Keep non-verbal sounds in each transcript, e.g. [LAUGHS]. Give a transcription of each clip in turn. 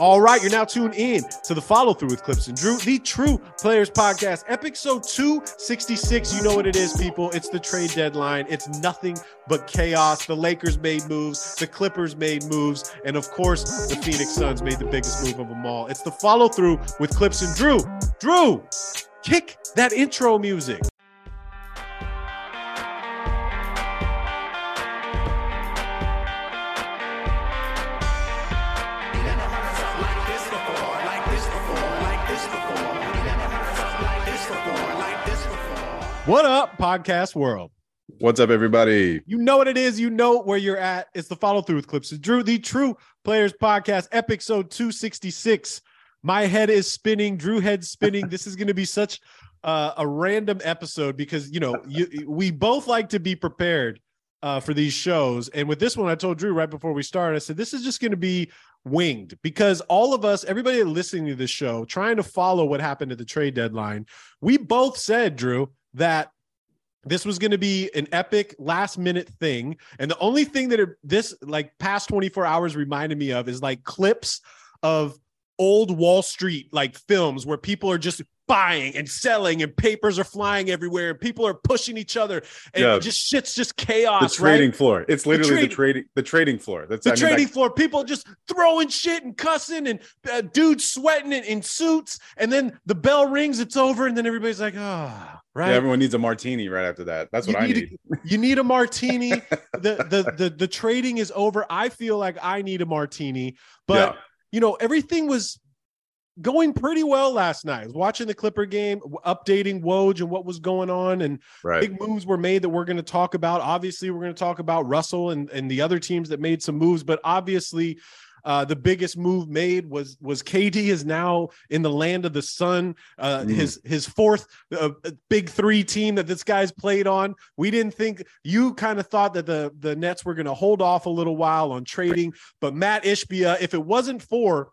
All right, you're now tuned in to the follow through with Clipps and Drew, the True Players Podcast, episode 266. You know what it is, people. It's the trade deadline. It's nothing but chaos. The Lakers made moves, the Clippers made moves, and of course, the Phoenix Suns made the biggest move of them all. It's the follow through with Clipps and Drew. Drew, kick that intro music. What up, podcast world? What's up, everybody? You know what it is. You know where you're at. It's the follow through with Clipps Drew, the True Players Podcast, episode 266. My head is spinning. Drew head spinning. this is going to be such uh, a random episode because you know you, we both like to be prepared uh, for these shows. And with this one, I told Drew right before we started, I said this is just going to be winged because all of us, everybody listening to this show, trying to follow what happened at the trade deadline, we both said, Drew, that this was going to be an epic last minute thing. And the only thing that it, this like past 24 hours reminded me of is like clips of old wall street like films where people are just buying and selling and papers are flying everywhere and people are pushing each other and yeah. just shit's just chaos the trading right? floor it's literally the, trade, the, trading the trading floor that's the I mean, trading floor people just throwing shit and cussing and uh, dudes sweating in, in, suits and then the bell rings it's over and then everybody's like ah oh, right yeah, everyone needs a martini right after that that's what you i need, need. A, you need a [LAUGHS] martini the, the the the trading is over i feel like i need a martini but yeah. you know everything was going pretty well last night. I was watching the Clipper game, updating Woj and what was going on, and right. big moves were made that we're going to talk about. Obviously, we're going to talk about Russell and, and the other teams that made some moves, but obviously, uh, the biggest move made was was KD is now in the land of the sun. Uh, mm. His his fourth uh, big three team that this guy's played on. We didn't think you kind of thought that the the Nets were going to hold off a little while on trading, but Matt Ishbia, if it wasn't for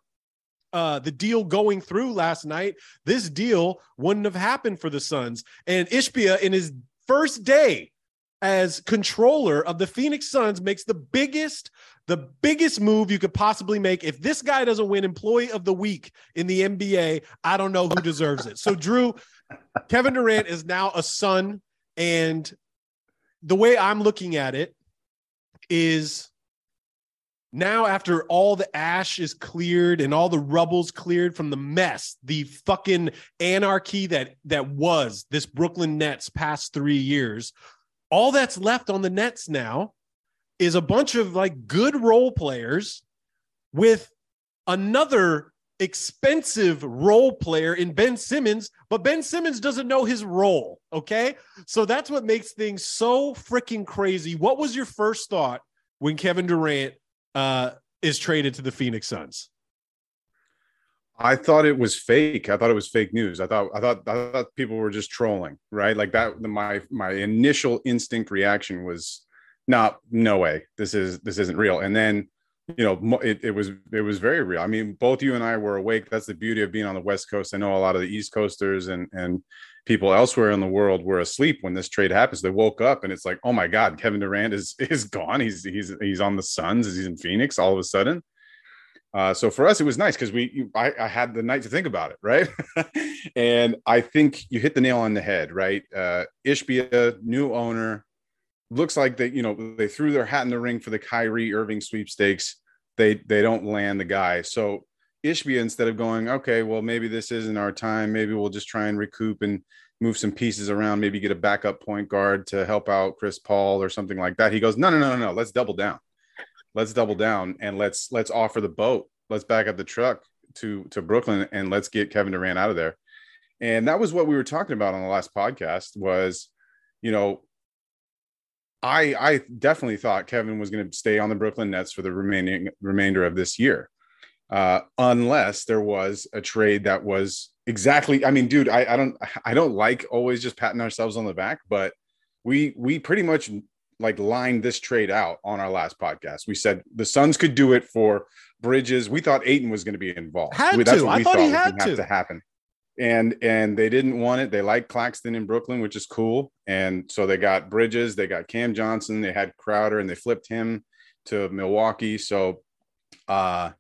uh, the deal going through last night, this deal wouldn't have happened for the Suns. And Ishbia, in his first day as controller of the Phoenix Suns, makes the biggest, the biggest move you could possibly make. If this guy doesn't win Employee of the Week in the NBA, I don't know who deserves it. So, Drew, Kevin Durant is now a Sun, and the way I'm looking at it is now after all the ash is cleared and all the rubble's cleared from the mess the fucking anarchy that that was this brooklyn nets past three years all that's left on the nets now is a bunch of like good role players with another expensive role player in Ben Simmons, but Ben Simmons doesn't know his role. Okay. So that's what makes things so freaking crazy. What was your first thought when Kevin Durant uh, is traded to the Phoenix Suns? I thought it was fake. I thought it was fake news. I thought I thought I thought people were just trolling, right? Like that. My my initial instinct reaction was, not no way. This is this isn't real." And then, you know, it, it was it was very real. I mean, both you and I were awake. That's the beauty of being on the West Coast. I know a lot of the East Coasters and and people elsewhere in the world were asleep when this trade happens. They woke up and it's like, oh my God, Kevin Durant is [LAUGHS] is gone. He's he's he's on the Suns. He's in Phoenix all of a sudden. Uh, so for us, it was nice because we I, I, had the night to think about it, right? [LAUGHS] and I think you hit the nail on the head, right? Uh, Ishbia, new owner, looks like they you know they threw their hat in the ring for the Kyrie Irving sweepstakes. They they don't land the guy. So Ishbia instead of going, okay, well, maybe this isn't our time. Maybe we'll just try and recoup and move some pieces around, maybe get a backup point guard to help out Chris Paul or something like that. He goes, no, no, no, no, no. Let's double down. Let's double down and let's let's offer the boat. Let's back up the truck to to Brooklyn and let's get Kevin Durant out of there. And that was what we were talking about on the last podcast was, you know, I I definitely thought Kevin was going to stay on the Brooklyn Nets for the remaining remainder of this year uh, unless there was a trade that was exactly. I mean, dude, I, I don't [LAUGHS] I don't like always just patting ourselves on the back, but we we pretty much like lined this trade out on our last podcast. We said the Suns could do it for Bridges. We thought Ayton was going to be involved. Had we, That's to. What we I thought, thought he had to. to happen. And and they didn't want it. They like Claxton in Brooklyn, which is cool. And so they got Bridges, they got Cam Johnson, they had Crowder, and they flipped him to Milwaukee. So uh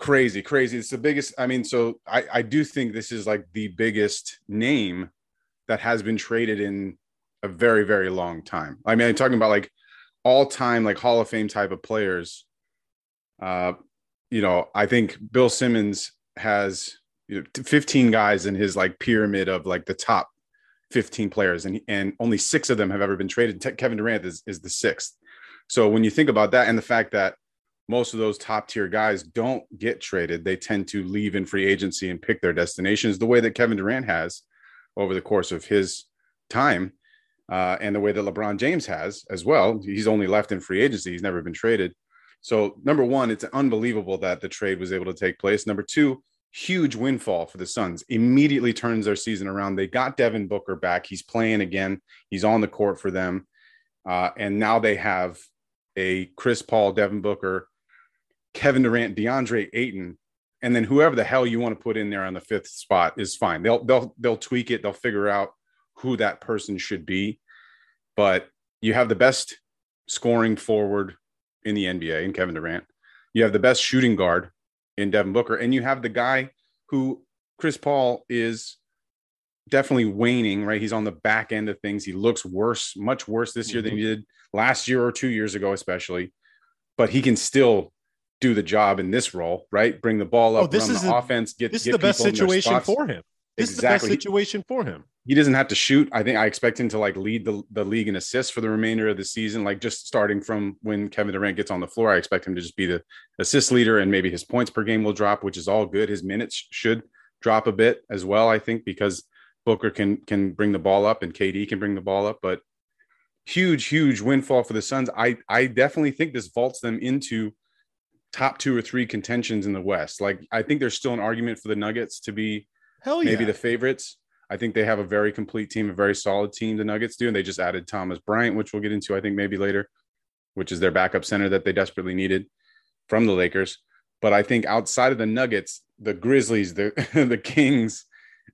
crazy, crazy. It's the biggest. I mean, so I, I do think this is like the biggest name that has been traded in a very, very long time. I mean, I'm talking about like all time, like Hall of Fame type of players. Uh, you know, I think Bill Simmons has you know, 15 guys in his like pyramid of like the top 15 players, and and only six of them have ever been traded. Kevin Durant is, is the sixth. So when you think about that and the fact that most of those top tier guys don't get traded, they tend to leave in free agency and pick their destinations the way that Kevin Durant has over the course of his time. Uh, and the way that LeBron James has as well. He's only left in free agency. He's never been traded. So, number one, it's unbelievable that the trade was able to take place. Number two, huge windfall for the Suns. Immediately turns their season around. They got Devin Booker back. He's playing again. He's on the court for them. Uh, and now they have a Chris Paul, Devin Booker, Kevin Durant, DeAndre Ayton, and then whoever the hell you want to put in there on the fifth spot is fine. They'll they'll they'll tweak it. They'll figure out who that person should be. But you have the best scoring forward in the NBA in Kevin Durant. You have the best shooting guard in Devin Booker, and you have the guy who Chris Paul is definitely waning, right? He's on the back end of things. He looks worse, much worse this year mm-hmm. than he did last year or two years ago, especially. But he can still do the job in this role, right? Bring the ball up, oh, this is the a, offense, get this get is the best situation for him. This exactly. is the best situation for him. He doesn't have to shoot. I think I expect him to like lead the, the league in assists for the remainder of the season. Like just starting from when Kevin Durant gets on the floor, I expect him to just be the assist leader and maybe his points per game will drop, which is all good. His minutes should drop a bit as well, I think, because Booker can can bring the ball up and KD can bring the ball up. But huge, huge windfall for the Suns. I I definitely think this vaults them into top two or three contentions in the West. Like I think there's still an argument for the Nuggets to be Hell yeah. maybe the favorites. I think they have a very complete team, a very solid team. The Nuggets do, and they just added Thomas Bryant, which we'll get into, I think, maybe later, which is their backup center that they desperately needed from the Lakers. But I think outside of the Nuggets, the Grizzlies, the [LAUGHS] the Kings,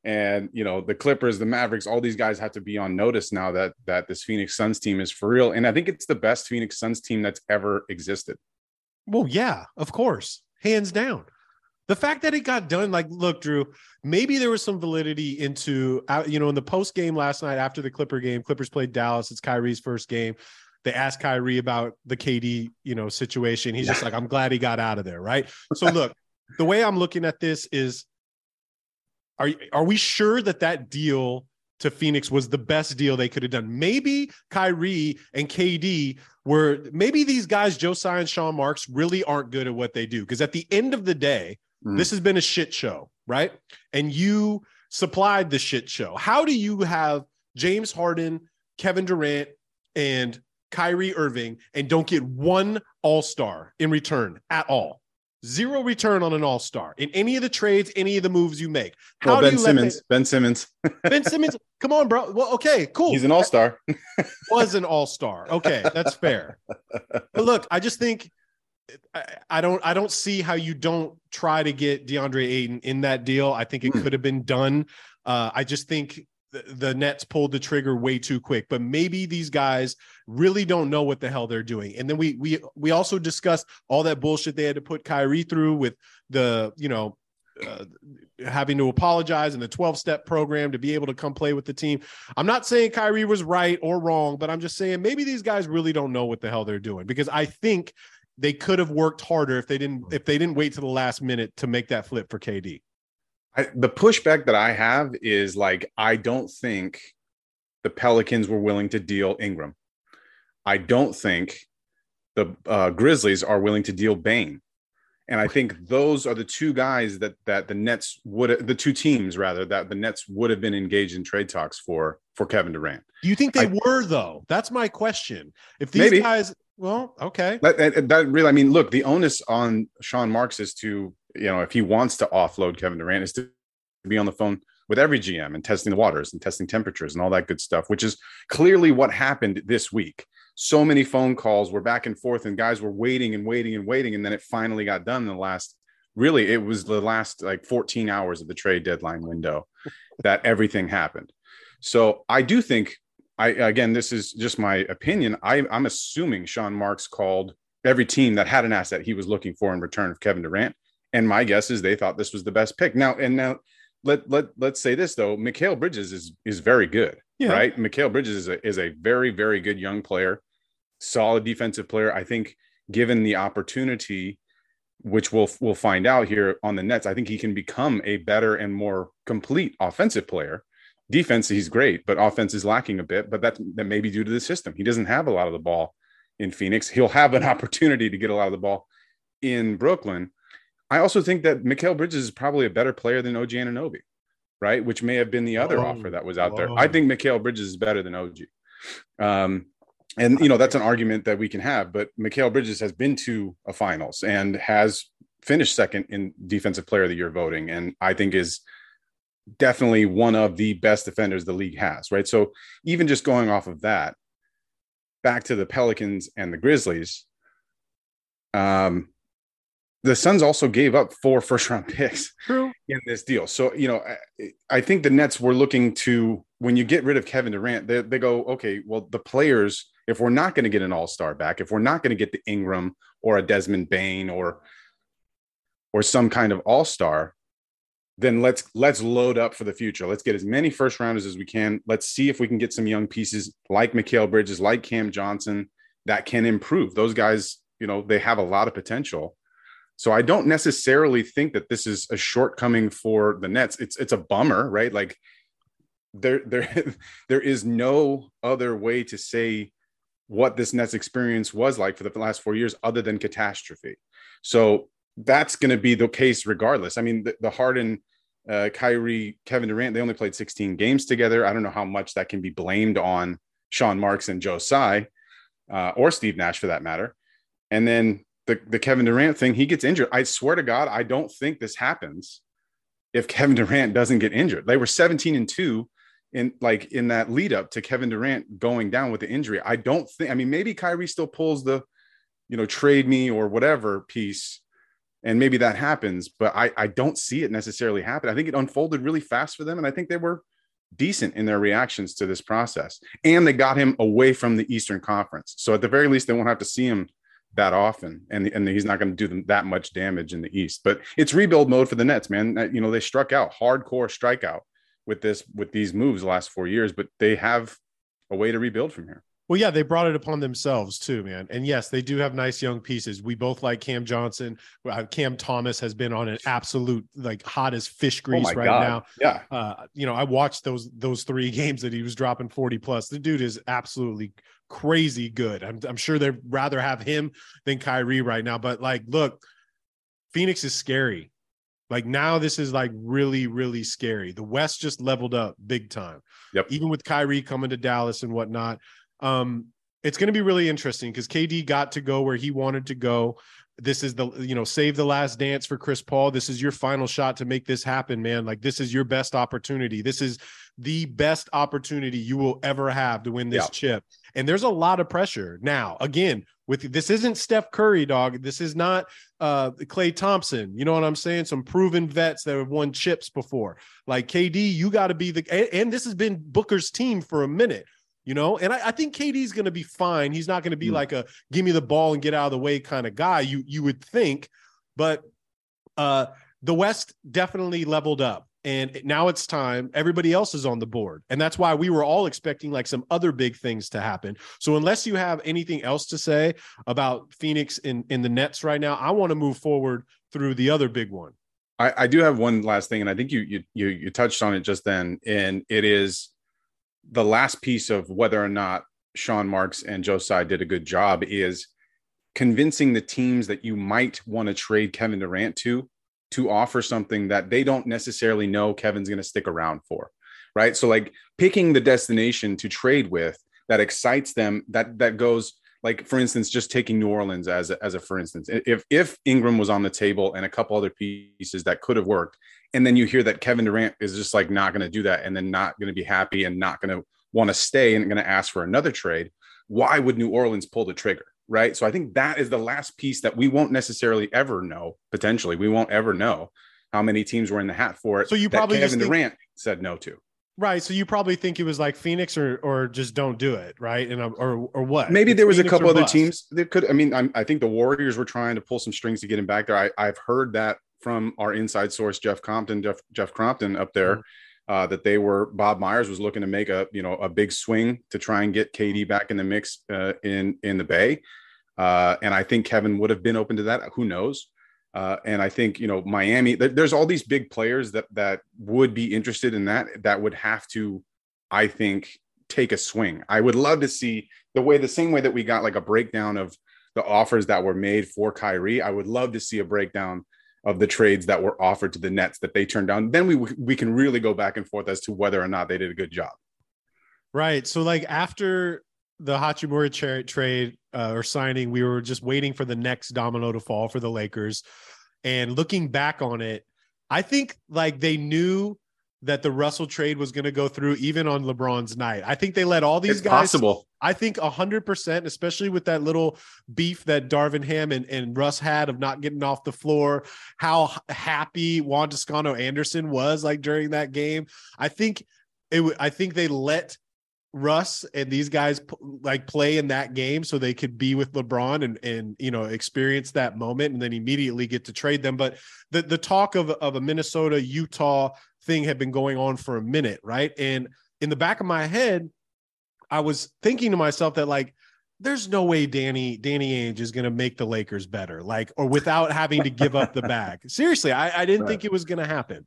and you know the Clippers, the Mavericks, all these guys have to be on notice now that that this Phoenix Suns team is for real. And I think it's the best Phoenix Suns team that's ever existed. Well, yeah, of course, hands down. The fact that it got done, like, look, Drew, maybe there was some validity into, uh, you know, in the post game last night after the Clipper game, Clippers played Dallas. It's Kyrie's first game. They asked Kyrie about the KD, you know, situation. He's yeah. just like, I'm glad he got out of there, right? So, look, the way I'm looking at this is, are are we sure that that deal to Phoenix was the best deal they could have done? Maybe Kyrie and KD were maybe these guys, Joe Tsai and Sean Marks, really aren't good at what they do. Because at the end of the day, mm. this has been a shit show, right? And you supplied the shit show. How do you have James Harden, Kevin Durant, and Kyrie Irving and don't get one all star in return at all? Zero return on an all star in any of the trades, any of the moves you make. How well, Ben Simmons, Ben Simmons, [LAUGHS] Ben Simmons. Come on, bro. Well, okay, cool. He's an all star. [LAUGHS] was an all star. Okay, that's fair. But look, I just think I, I, don't I don't see how you don't try to get DeAndre Ayton in that deal. I think it mm. could have been done. Uh, I just think the, Nets pulled the trigger way too quick. But maybe these guys really don't know what the hell they're doing. And then we we we also discussed all that bullshit they had to put Kyrie through with the you know uh, having to apologize in the 12 step program to be able to come play with the team. I'm not saying Kyrie was right or wrong, but I'm just saying maybe these guys really don't know what the hell they're doing because I think they could have worked harder if they didn't if they didn't wait to the last minute to make that flip for KD. I, the pushback that I have is like I don't think the Pelicans were willing to deal Ingram. I don't think the uh, Grizzlies are willing to deal Bane. And I think those are the two guys that that the Nets would the two teams rather that the Nets would have been engaged in trade talks for for Kevin Durant. Do you think they I, were though? That's my question. If these maybe. guys well, okay. That, that, that, really, I mean, look, the onus on Sean Marks is to, you know, if he wants to offload Kevin Durant, is to be on the phone with every GM and testing the waters and testing temperatures and all that good stuff, which is clearly what happened this week. So many phone calls were back and forth, and guys were waiting and waiting and waiting. And then it finally got done in the last, really, it was the last like 14 hours of the trade deadline window [LAUGHS] that everything happened. So I do think I again, this is just my opinion. I, I'm assuming Sean Marks called every team that had an asset he was looking for in return of Kevin Durant. And my guess is they thought this was the best pick. Now, and now let let let's say this though, Mikal Bridges is is very good, yeah. right? Mikal Bridges is a is a very very good young player, solid defensive player. I think given the opportunity, which we'll we'll find out here on the Nets, I think he can become a better and more complete offensive player. Defense, he's great, but offense is lacking a bit. But that that may be due to the system. He doesn't have a lot of the ball in Phoenix. He'll have an [LAUGHS] opportunity to get a lot of the ball in Brooklyn. I also think that Mikal Bridges is probably a better player than OG Anunoby, right? Which may have been the other oh, offer that was out oh. there. I think Mikal Bridges is better than OG. Um, and you know that's an argument that we can have, but Mikal Bridges has been to a finals and has finished second in defensive player of the year voting, and I think is definitely one of the best defenders the league has, right? So even just going off of that, back to the Pelicans and the Grizzlies, um, the Suns also gave up four first round [LAUGHS] picks True. in this deal. So, you know, I, I, think the Nets were looking to, when you get rid of Kevin Durant, they, they go, okay, well, the players, if we're not going to get an all star back, if we're not going to get the Ingram or a Desmond Bane or, or some kind of all star, then let's let's load up for the future. Let's get as many first rounders as we can. Let's see if we can get some young pieces like Mikal Bridges, like Cam Johnson, that can improve. Those guys, you know, they have a lot of potential. So I don't necessarily think that this is a shortcoming for the Nets. It's it's a bummer, right? Like there there [LAUGHS] there is no other way to say what this Nets experience was like for the last four years other than catastrophe. So that's going to be the case regardless. I mean, the, the Harden, uh, Kyrie, Kevin Durant, they only played 16 games together. I don't know how much that can be blamed on Sean Marks and Joe Tsai uh, or Steve Nash for that matter. And then the, the Kevin Durant thing, he gets injured. I swear to God, I don't think this happens if Kevin Durant doesn't get injured. They were 17 and 2 in like in that lead up to Kevin Durant going down with the injury. I don't think I mean maybe Kyrie still pulls the you know trade me or whatever piece and maybe that happens but I, I don't see it necessarily happen i think it unfolded really fast for them and i think they were decent in their reactions to this process and they got him away from the eastern conference so at the very least they won't have to see him that often and, and he's not going to do them that much damage in the east but it's rebuild mode for the nets man you know they struck out hardcore strikeout with this with these moves the last four years but they have a way to rebuild from here well, yeah, they brought it upon themselves too, man. And yes, they do have nice young pieces. We both like Cam Johnson. Uh, Cam Thomas has been on an absolute like hot as fish oh grease oh right God. now. Yeah. Uh, you know, I watched those those three [LAUGHS] games that he was dropping 40 plus. The dude is absolutely crazy good. I'm, I'm sure they'd rather have him than Kyrie right now. But like, look, Phoenix is scary. Like now, this is like really, really scary. The West just leveled up big time. Yep. Even with Kyrie coming to Dallas and whatnot. Um, it's going to be really interesting because KD got to go where he wanted to go. This is the you know save the last dance for Chris Paul. This is your final shot to make this happen, man. Like this is your best opportunity. This is the best opportunity you will ever have to win this yeah. chip. And there's a lot of pressure now. Again, with this isn't Steph Curry, dog. This is not uh Klay Thompson. You know what I'm saying? Some proven vets that have won chips before. Like KD, you got to be the and, and, this has been Booker's team for a minute you know and i, I think kd's going to be fine he's not going to be mm. like a give me the ball and get out of the way kind of guy you you would think but uh the west definitely leveled up and now it's time everybody else is on the board. And that's why we were all expecting like some other big things to happen. So unless you have anything else to say about phoenix in in the nets right now i want to move forward through the other big one. I, I do have one last thing and i think you you you, you touched on it just then and it is the last piece of whether or not Sean Marks and Joe Tsai did a good job is convincing the teams that you might want to trade Kevin Durant to to offer something that they don't necessarily know Kevin's going to stick around for. Right. So like picking the destination to trade with that excites them that that goes like for instance just taking New Orleans as a, as a for instance if if Ingram was on the table and a couple other pieces that could have worked and then you hear that Kevin Durant is just like not going to do that and then not going to be happy and not going to want to stay and going to ask for another trade, why would New Orleans pull the trigger? Right. So I think that is the last piece that we won't necessarily ever know. Potentially, we won't ever know how many teams were in the hat for it. So you probably Kevin Durant said no to. Right. So you probably think it was like Phoenix or or just don't do it, right? And or or what? Maybe it's there was Phoenix a couple other bust. teams that could. I mean, I'm, i think the Warriors were trying to pull some strings to get him back there. I, I've heard that from our inside source, Jeff Compton, Jeff Jeff Crompton up there. Mm-hmm. Uh, that they were Bob Myers was looking to make a you know a big swing to try and get KD back in the mix uh, in in the Bay, uh, and I think Kevin would have been open to that. Who knows? Uh, and I think you know Miami. Th- there's all these big players that that would be interested in that. That would have to, I think, take a swing. I would love to see the way the same way that we got like a breakdown of the offers that were made for Kyrie. I would love to see a breakdown of the trades that were offered to the Nets that they turned down. Then we we can really go back and forth as to whether or not they did a good job. Right. So like after the Hachimura tra- trade uh, or signing, we were just waiting for the next domino to fall for the Lakers. And looking back on it, I think like they knew that the Russell trade was going to go through even on LeBron's night. I think they let all these it's guys possible. I think 100%, especially with that little beef that Darvin Ham and, and Russ had of not getting off the floor, how happy Juan Toscano Anderson was like during that game. I think it I think they let Russ and these guys like play in that game so they could be with LeBron and and you know experience that moment and then immediately get to trade them. But the the talk of of a Minnesota Utah thing had been going on for a minute, right? And in the back of my head, I was thinking to myself that like there's no way Danny Danny Ainge is going to make the Lakers better, like or without having to give up the [LAUGHS] bag. Seriously, I, I didn't right. think it was going to happen.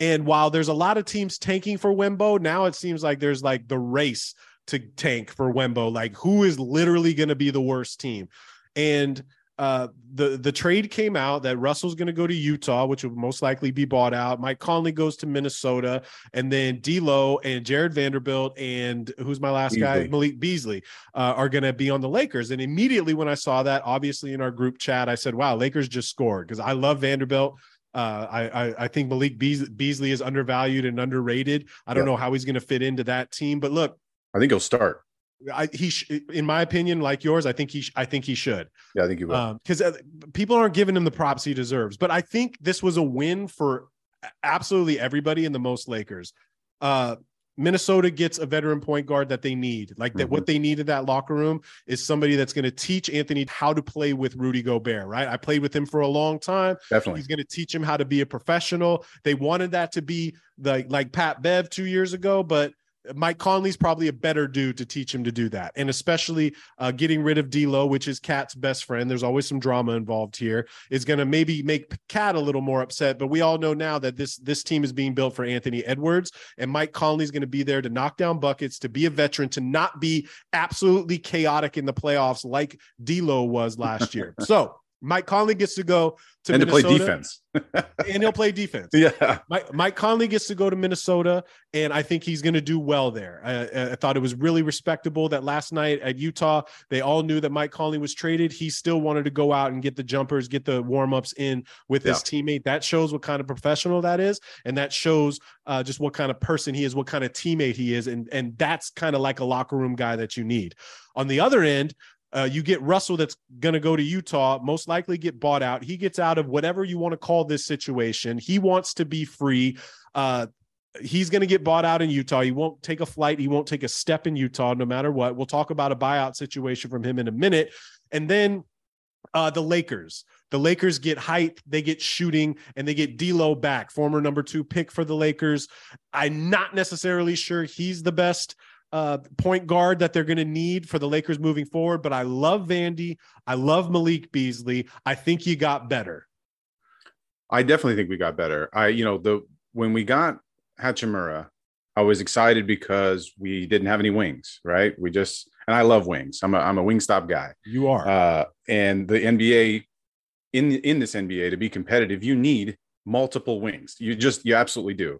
And while there's a lot of teams tanking for Wembo, now it seems like there's like the race to tank for Wembo. Like who is literally going to be the worst team? And uh, the the trade came out that Russell's going to go to Utah, which will most likely be bought out. Mike Conley goes to Minnesota, and then D'Lo and Jared Vanderbilt and who's my last Beasley. guy, Malik Beasley, uh, are going to be on the Lakers. And immediately when I saw that, obviously in our group chat, I said, "Wow, Lakers just scored," because I love Vanderbilt. Uh, I, I, I think Malik Beasley is undervalued and underrated. I don't yeah. know how he's going to fit into that team, but look, I think he'll start. I, he, sh- in my opinion, like yours, I think he, sh- I think he should. Yeah, I think he will. Because um, uh, people aren't giving him the props he deserves. But I think this was a win for absolutely everybody in the most Lakers. Uh, Minnesota gets a veteran point guard that they need. Like that, mm-hmm. what they need in that locker room is somebody that's going to teach Anthony how to play with Rudy Gobert. Right? I played with him for a long time. Definitely, he's going to teach him how to be a professional. They wanted that to be the like Pat Bev two years ago, but Mike Conley's probably a better dude to teach him to do that. And especially uh, getting rid of D'Lo, which is Cat's best friend. There's always some drama involved here. Is going to maybe make Cat a little more upset. But we all know now that this this team is being built for Anthony Edwards, and Mike Conley's going to be there to knock down buckets, to be a veteran, to not be absolutely chaotic in the playoffs like D'Lo was last year. [LAUGHS] so Mike Conley gets to go to and Minnesota, to play defense, [LAUGHS] and he'll play defense. Yeah, Mike, Mike Conley gets to go to Minnesota, and I think he's going to do well there. I, I, thought it was really respectable that last night at Utah, they all knew that Mike Conley was traded. He still wanted to go out and get the jumpers, get the warm ups in with yeah. his teammate. That shows what kind of professional that is, and that shows uh, just what kind of person he is, what kind of teammate he is, and and that's kind of like a locker room guy that you need. On the other end, uh, you get Russell that's going to go to Utah, most likely get bought out. He gets out of whatever you want to call this situation. He wants to be free. Uh, he's going to get bought out in Utah. He won't take a flight. He won't take a step in Utah, no matter what. We'll talk about a buyout situation from him in a minute. And then uh, the Lakers. The Lakers get height, they get shooting, and they get D'Lo back, former number two pick for the Lakers. I'm not necessarily sure he's the best uh, point guard that they're going to need for the Lakers moving forward. But I love Vandy. I love Malik Beasley. I think you got better. I definitely think we got better. I, you know, the when we got Hachimura, I was excited because we didn't have any wings, right? We just and I love wings. I'm a I'm a wing stop guy. You are. Uh, and the NBA in in this NBA to be competitive, you need multiple wings. You just you absolutely do.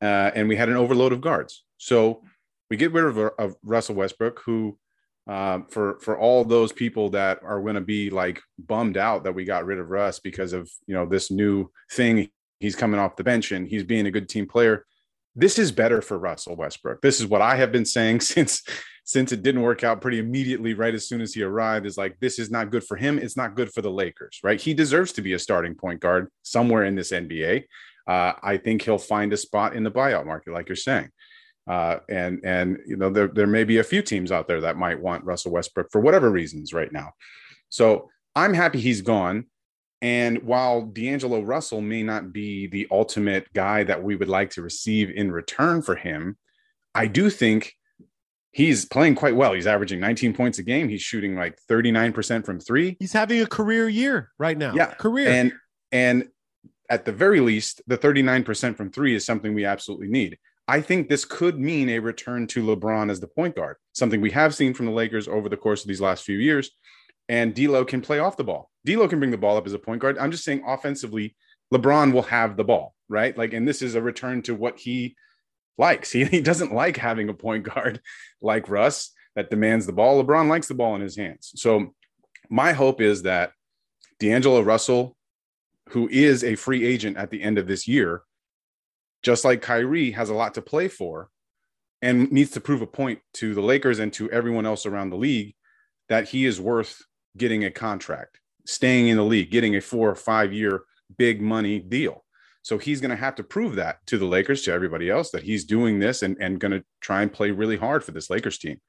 Uh, and we had an overload of guards. So we get rid of, of Russell Westbrook, who um, for for all those people that are going to be like bummed out that we got rid of Russ because of you know this new thing he's coming off the bench and he's being a good team player. This is better for Russell Westbrook. This is what I have been saying [LAUGHS] since since it didn't work out pretty immediately right as soon as he arrived is like this is not good for him it's not good for the lakers right he deserves to be a starting point guard somewhere in this nba uh, i think he'll find a spot in the buyout market like you're saying Uh, and and you know there there may be a few teams out there that might want Russell Westbrook for whatever reasons right now. So I'm happy he's gone. And while D'Angelo Russell may not be the ultimate guy that we would like to receive in return for him, I do think he's playing quite well. He's averaging 19 points a game. He's shooting like 39% from three. He's having a career year right now. Yeah. Career. And and at the very least, the 39% from three is something we absolutely need. I think this could mean a return to LeBron as the point guard, something we have seen from the Lakers over the course of these last few years. And D'Lo can play off the ball. D'Lo can bring the ball up as a point guard. I'm just saying, offensively, LeBron will have the ball, right? Like, and this is a return to what he likes. [LAUGHS] He, he doesn't like having a point guard [LAUGHS] like Russ that demands the ball. LeBron likes the ball in his hands. So my hope is that D'Angelo Russell, who is a free agent at the end of this year, just like Kyrie has a lot to play for and needs to prove a point to the Lakers and to everyone else around the league that he is worth getting a contract, staying in the league, getting a four or five year big money deal. So he's going to have to prove that to the Lakers, to everybody else, that he's doing this and, and going to try and play really hard for this Lakers team.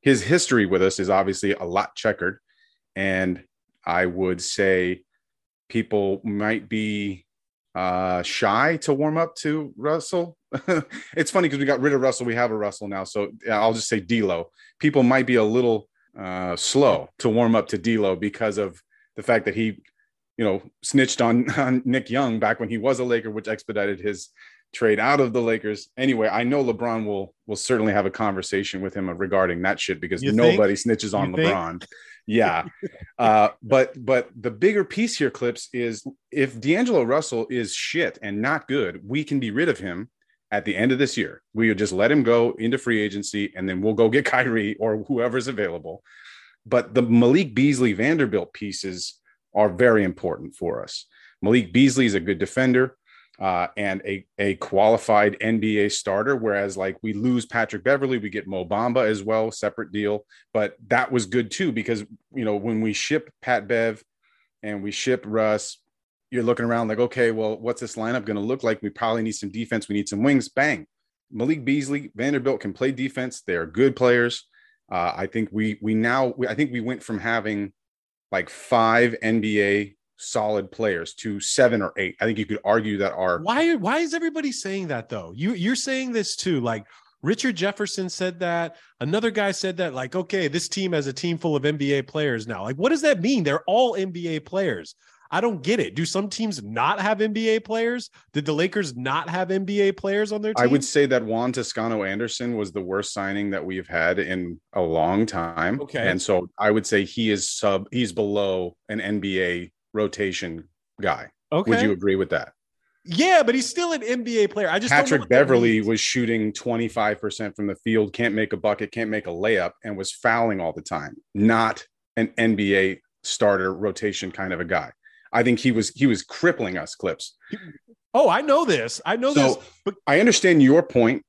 His history with us is obviously a lot checkered. And I would say people might be uh, shy to warm up to Russell. [LAUGHS] it's funny because we got rid of Russell. We have a Russell now. So I'll just say D'Lo. People might be a little uh, slow to warm up to D'Lo because of the fact that he you know, snitched on, [LAUGHS] on Nick Young back when he was a Laker, which expedited his trade out of the Lakers. Anyway, I know LeBron will will certainly have a conversation with him regarding that shit because you nobody think? snitches on LeBron. Yeah. uh, but but the bigger piece here, Clipps, is if D'Angelo Russell is shit and not good, we can be rid of him at the end of this year. We would just let him go into free agency and then we'll go get [LAUGHS] Kyrie or whoever's available. But the Malik Beasley Vanderbilt pieces are very important for us. Malik Beasley is a good defender uh, and a, a qualified NBA starter. Whereas, like, we lose Patrick Beverly, we get Mo Bamba as well, separate deal. But that was good too, because, you know, when we ship Pat Bev and we ship Russ, you're looking around like, okay, well, what's this lineup going to look like? We probably need some defense. We need some wings. Bang. Malik Beasley, Vanderbilt can play defense. They are good players. Uh, I think we we now we, I think we went from having like five NBA solid players to seven or eight. I think you could argue that are why why is everybody saying that though? You you're saying this too. Like Richard Jefferson said that. Another guy said that, like, okay, this team has a team full of NBA players now. Like, what does that mean? They're all NBA players. I don't get it. Do some teams not have NBA players? Did the Lakers not have NBA players on their team? I would say that Juan Toscano Anderson was the worst signing that we've had in a long time. Okay. And so I would say he is sub, he's below an NBA rotation guy. Okay. Would you agree with that? Yeah, but he's still an NBA player. I just Patrick Beverly was shooting 25% from the field, can't make a bucket, can't make a layup, and was fouling all the time. Not an NBA starter rotation kind of a guy. I think he was he was crippling us clips. Oh, I know this. I know so, this. But I understand your point,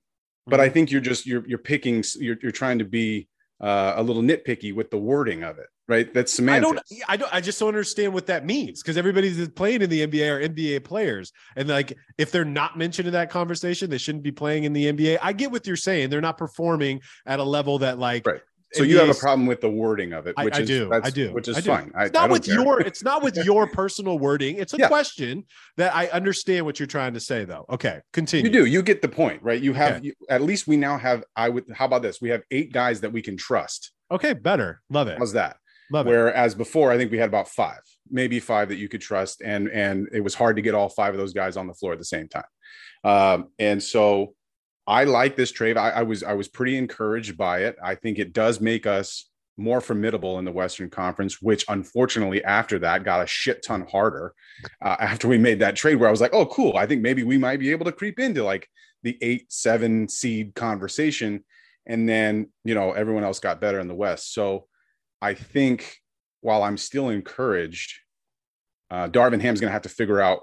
but I mm-hmm. think you're just you're you're picking you're you're trying to be uh, a little nitpicky with the wording of it, right? That's semantics. I don't. I don't. I just don't understand what that means because everybody's playing in the NBA are NBA players, and like if they're not mentioned in that conversation, they shouldn't be playing in the NBA. I get what you're saying; they're not performing at a level that like right. So you have a problem with the wording of it, which I, is, do. I do. Which is I fine. It's not with care. your. It's [LAUGHS] not with your personal wording. It's a yeah. question that I understand what you're trying to say, though. Okay, continue. You do. You get the point, right? You have. Okay. You, at least we now have. I would. How about this? We have eight guys that we can trust. Okay, better. Love it. How's that? Love Whereas it. before, I think we had about five, maybe five that you could trust, and and it was hard to get all five of those guys on the floor at the same time. Um, and so I like this trade. I, I, was I was pretty encouraged by it. I think it does make us more formidable in the Western Conference, which unfortunately after that got a shit ton harder uh, after we made that trade. Where I was like, oh, cool. I think maybe we might be able to creep into like the eight, seven seed conversation. And then, you know, everyone else got better in the West. So I think while I'm still encouraged, uh, Darvin Ham's going to have to figure out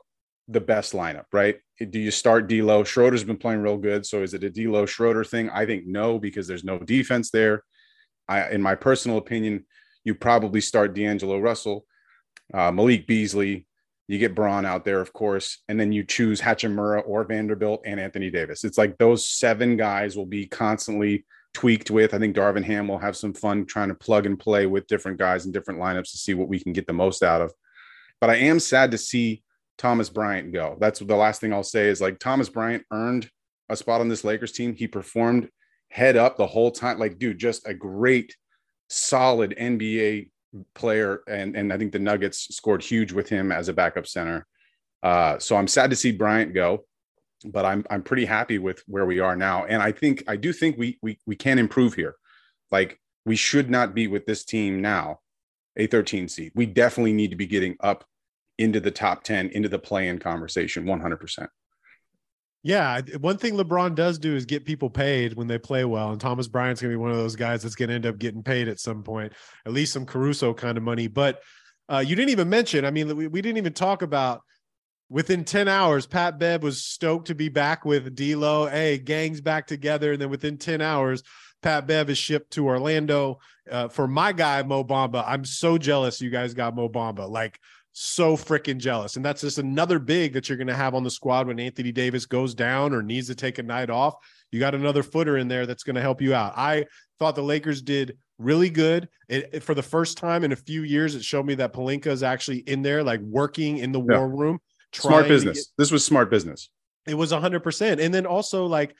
the best lineup, right? Do you start D'Lo? Schroeder's been playing real good, so is it a D'Lo Schroeder thing? I think no, because there's no defense there. I, in my personal opinion, you probably start D'Angelo Russell, uh, Malik Beasley, You get Bron out there, of course, and then you choose Hachimura or Vanderbilt and Anthony Davis. It's like those seven guys will be constantly tweaked with. I think Darvin Ham will have some fun trying to plug and play with different guys in different lineups to see what we can get the most out of. But I am sad to see Thomas Bryant go. That's the last thing I'll say is like Thomas Bryant earned a spot on this Lakers team. He performed head up the whole time. Like, dude, just a great, solid NBA player. And, and I think the Nuggets scored huge with him as a backup center. Uh, so I'm sad to see Bryant go but I'm I'm pretty happy with where we are now. And I think I do think we we we can improve here. Like we should not be with this team now, a 13 seed. We definitely need to be getting up into the top 10, into the play-in conversation 100%. Yeah, one thing LeBron does do is get people paid when they play well, and Thomas Bryant's gonna be one of those guys that's gonna end up getting paid at some point, at least some Caruso kind of money. But uh, you didn't even mention. I mean, we, we didn't even talk about Within 10 hours, Pat Bev was stoked to be back with D'Lo. Hey, gang's back together. And then within 10 hours, Pat Bev is shipped to Orlando uh, for my guy, Mo Bamba. I'm so jealous you guys got Mo Bamba. Like, so freaking jealous. And that's just another big that you're going to have on the squad when Anthony Davis goes down or needs to take a night off. You got another footer in there that's going to help you out. I thought the Lakers did really good. It, it, for the first time in a few years, it showed me that Pelinka is actually in there, like working in the yeah. war room smart business. Get, this was smart business. It was hundred percent. And then also like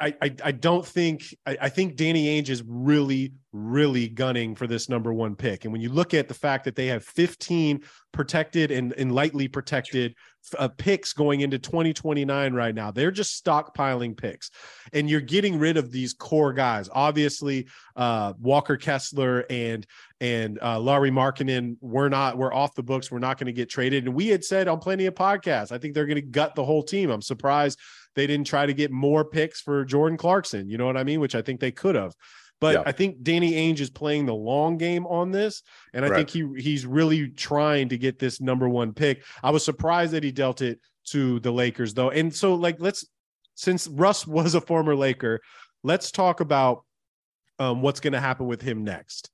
I, I, I don't think I, I, think Danny Ainge is really, really gunning for this number one pick. And when you look at the fact that they have 15 protected and, and lightly protected uh, picks going into 2029 right now, they're just stockpiling picks. And you're getting rid of these core guys. Obviously, uh, Walker Kessler and and uh, Lauri Markkanen, we're not, we're off the books. We're not going to get traded. And we had said on plenty of podcasts, I think they're going to gut the whole team. I'm surprised they didn't try to get more picks for Jordan Clarkson. You know what I mean? Which I think they could have. But yeah. I think Danny Ainge is playing the long game on this, and I right. think he he's really trying to get this number one pick. I was surprised that he dealt it to the Lakers though, and so like let's since Russ [LAUGHS] was a former Laker, let's talk about um, what's going to happen with him next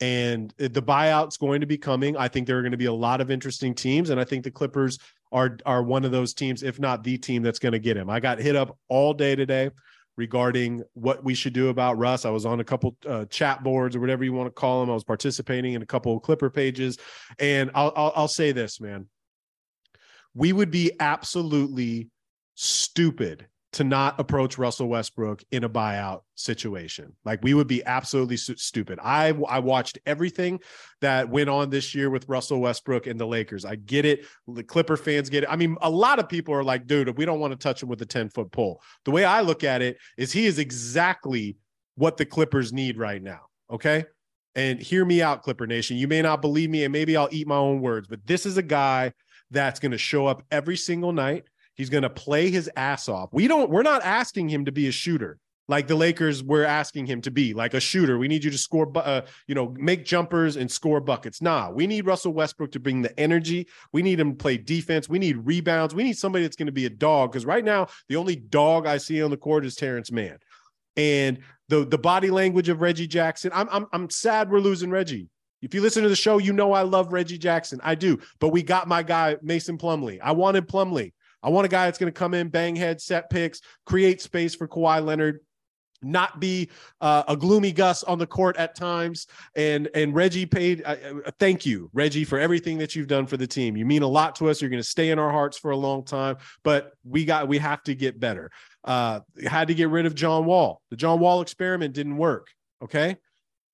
and the buyout's going to be coming. I think there are going to be a lot of interesting teams, and I think the Clippers are are one of those teams, if not the team that's going to get him. I got hit up all day today regarding what we should do about Russ. I was on a couple uh, chat boards or whatever you want to call them. I was participating in a couple Clipper pages, and I'll, I'll, I'll say this, man. We would be absolutely stupid to not approach Russell Westbrook in a buyout situation. Like we would be absolutely stupid. I I watched everything that went on this year with Russell Westbrook and the Lakers. I get it. The Clipper fans get it. I mean, a lot of people are like, dude, we don't want to touch him with a 10 foot pole. The way I look at it is he is exactly what the Clippers need right now. Okay. And hear me out, Clipper Nation. You may not believe me, and maybe I'll eat my own words, but this is a guy that's going to show up every single night He's going to play his ass off. We don't, we're not asking him to be a shooter like the Lakers were asking him to be, like a shooter. We need you to score, uh, you know, make jumpers and score buckets. Nah, we need Russell Westbrook to bring the energy. We need him to play defense. We need rebounds. We need somebody that's going to be a dog because right now the only dog I see on the court is Terrence Mann, and the the body language of Reggie Jackson. I'm I'm I'm sad we're losing Reggie. If you listen to the show, you know I love Reggie Jackson. I do, but we got my guy Mason Plumlee. I wanted Plumlee. I want a guy that's going to come in, bang head, set picks, create space for Kawhi Leonard, not be uh, a gloomy Gus on the court at times. And and Reggie paid. Uh, thank you, Reggie, for everything that you've done for the team. You mean a lot to us. You're going to stay in our hearts for a long time. But we got we have to get better. Uh, had to get rid of John Wall. The John Wall experiment didn't work. Okay,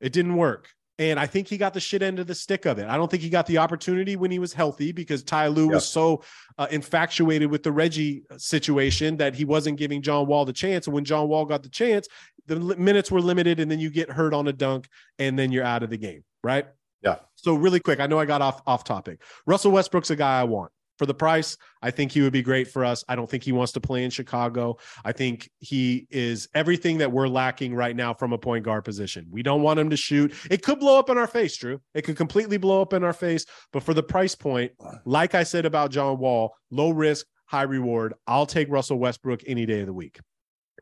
it didn't work. And I think he got the shit end of the stick of it. I don't think he got the opportunity when he was healthy because Ty Lue yep. was so uh, infatuated with the Reggie situation that he wasn't giving John Wall the chance. And when John Wall got the chance, the minutes were limited, and then you get hurt on a dunk, and then you're out of the game, right? Yeah. So really quick, I know I got off off topic. Russell Westbrook's a guy I want for the price, I think he would be great for us. I don't think he wants to play in Chicago. I think he is everything that we're lacking right now from a point guard position. We don't want him to shoot. It could blow up in our face, Drew. It could completely blow up in our face. But for the price point, like I said about John Wall, low risk, high reward. I'll take Russell Westbrook any day of the week.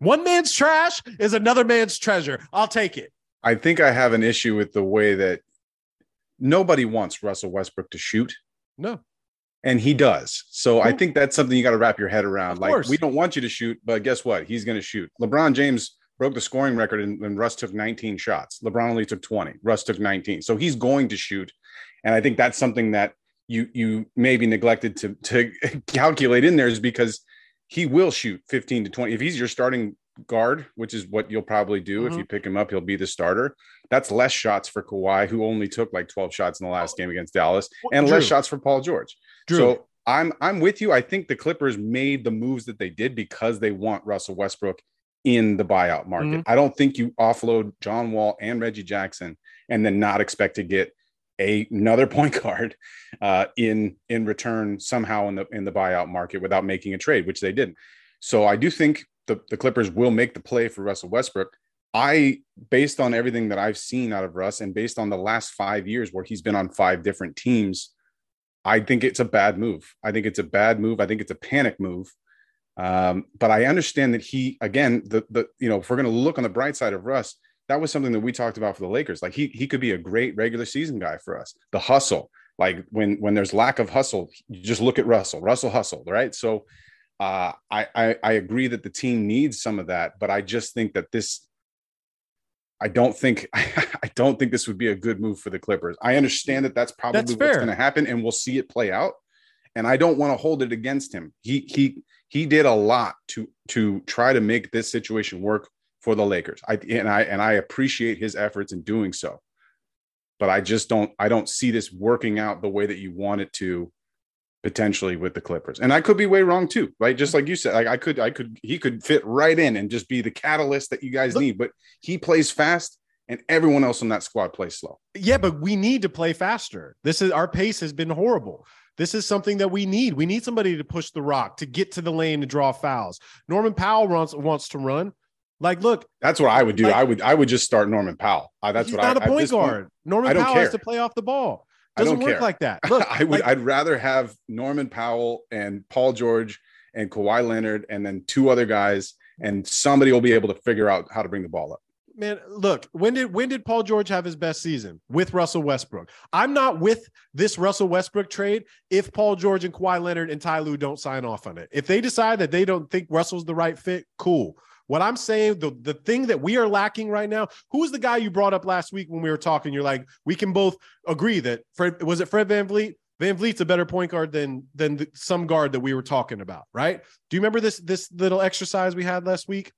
One man's trash is another man's treasure. I'll take it. I think I have an issue with the way that nobody wants Russell Westbrook to shoot. No. And he does. So I think that's something you got to wrap your head around. Like, we don't want you to shoot, but guess what? He's going to shoot. LeBron James broke the scoring record and, and Russ took 19 shots. LeBron only took 20. Russ took 19. So he's going to shoot. And I think that's something that you you maybe neglected to to [LAUGHS] calculate in there is because he will shoot 15 to 20. If he's your starting guard, which is what you'll probably do if Mhm. you pick him up, he'll be the starter. That's less shots for Kawhi, who only took like 12 shots in the last game against Dallas, and less shots for Paul George. Drew, So I'm I'm with you. I think the Clippers made the moves that they did because they want Russell Westbrook in the buyout market. I don't think you offload John Wall and Reggie Jackson and then not expect to get a, another [LAUGHS] point guard uh, in in return somehow in the in the buyout market without making a trade, which they didn't. So I do think the, the Clippers will make the play for Russell Westbrook. I, based on everything that I've seen out of Russ and based on the last five years where he's been on five different teams, I think it's a bad move. I think it's a bad move. I think it's a panic move. Um, but I understand that he, again, the the you know, if we're going to look on the bright side of Russ, that was something that we talked about for the Lakers. Like he he could be a great regular season guy for us. The hustle, like when when there's lack of hustle, you just look at Russell. Russell hustle, right? So uh, I, I I agree that the team needs some of that, but I just think that this. I don't think [LAUGHS] I don't think this would be a good move for the Clippers. I understand that that's probably That's what's going to happen, and we'll see it play out. And I don't want to hold it against him. He he he did a lot to to try to make this situation work for the Lakers. I and I and I appreciate his efforts in doing so. But I just don't I don't see this working out the way that you want it to potentially with the Clippers. And I could be way wrong too, right? Just like you said, like I could I could he could fit right in and just be the catalyst that you guys Look- need, but he plays fast and everyone else on that squad plays slow. yeah, but we need to play faster. This is our pace has been horrible. This is something that we need. We need somebody to push the rock, to get to the lane, to draw fouls. Norman Powell wants wants to run. Like, look, That's what I would do. Like- I would I would just start Norman Powell. Uh, that's he's what not I a point this point, guard. Norman I Powell has to play off the ball. I don't Doesn't work care. like that. [LAUGHS] Look, I would like- I'd rather have Norman Powell and Paul George and Kawhi Leonard and then two other guys and somebody will be able to figure out how to bring the ball up. man, look, when did when did Paul George have his best season with Russell Westbrook? I'm not with this Russell Westbrook trade if Paul George and Kawhi Leonard and Ty Lue don't sign off on it. If they decide that they don't think Russell's the right fit, cool. What I'm saying, the, the thing that we are lacking right now, who was the guy you brought up last week when we were talking? You're like, we can both agree that Fred was it Fred VanVleet? Van Vliet's a better point guard than than the, some guard that we were talking about, right? Do you remember this this little exercise we had last week?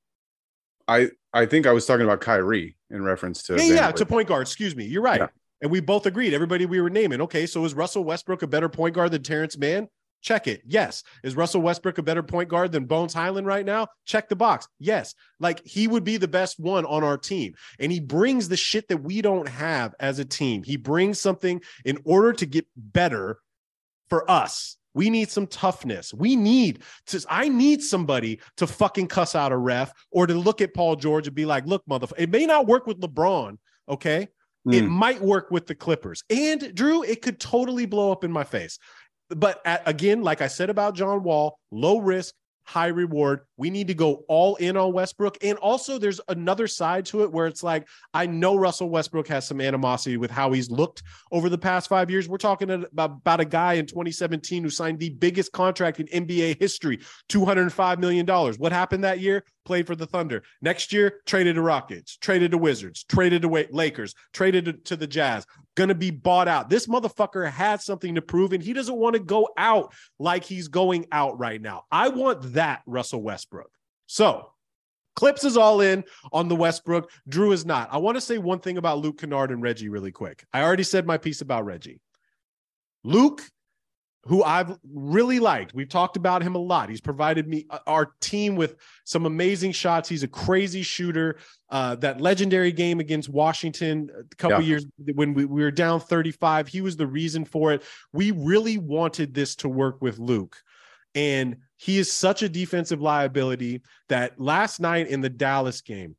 I I think I was talking about Kyrie in reference to yeah, yeah, to point guard. Excuse me. You're right. Yeah. And we both agreed. Everybody we were naming. Okay, so is Russell Westbrook a better point guard than Terrence Mann? Check it. Yes. Is Russell Westbrook a better point guard than Bones Hyland right now? Check the box. Yes. Like he would be the best one on our team. And he brings the shit that we don't have as a team. He brings something in order to get better for us. We need some toughness. We need to, I need somebody to fucking cuss out a ref or to look at Paul George and be like, look, motherfucker, it may not work with LeBron. Okay. It Mm. might work with the Clippers. And Drew, it could totally blow up in my face. But at, again, like I said about John Wall, low risk, high reward. We need to go all in on Westbrook. And also, there's another side to it where it's like, I know Russell Westbrook has some animosity with how he's looked over the past five years. We're talking about, about a guy in 2017 who signed the biggest contract in NBA history $205 million. What happened that year? Played for the Thunder. Next year, traded to Rockets, traded to Wizards, traded to Lakers, traded to, to the Jazz. Gonna be bought out. This motherfucker had something to prove, and he doesn't want to go out like he's going out right now. I want that, Russell Westbrook. So, Clips is all in on the Westbrook. Drew is not. I want to say one thing about Luke Kennard and Reggie really quick. I already said my piece about Reggie. Luke, who I've really liked, we've talked about him a lot. He's provided me uh, our team with some amazing shots. He's a crazy shooter. Uh, that legendary game against Washington a couple Yeah. years when we, we were down 35, he was the reason for it. We really wanted this to work with Luke. And he is such a defensive liability that last night in the Dallas game,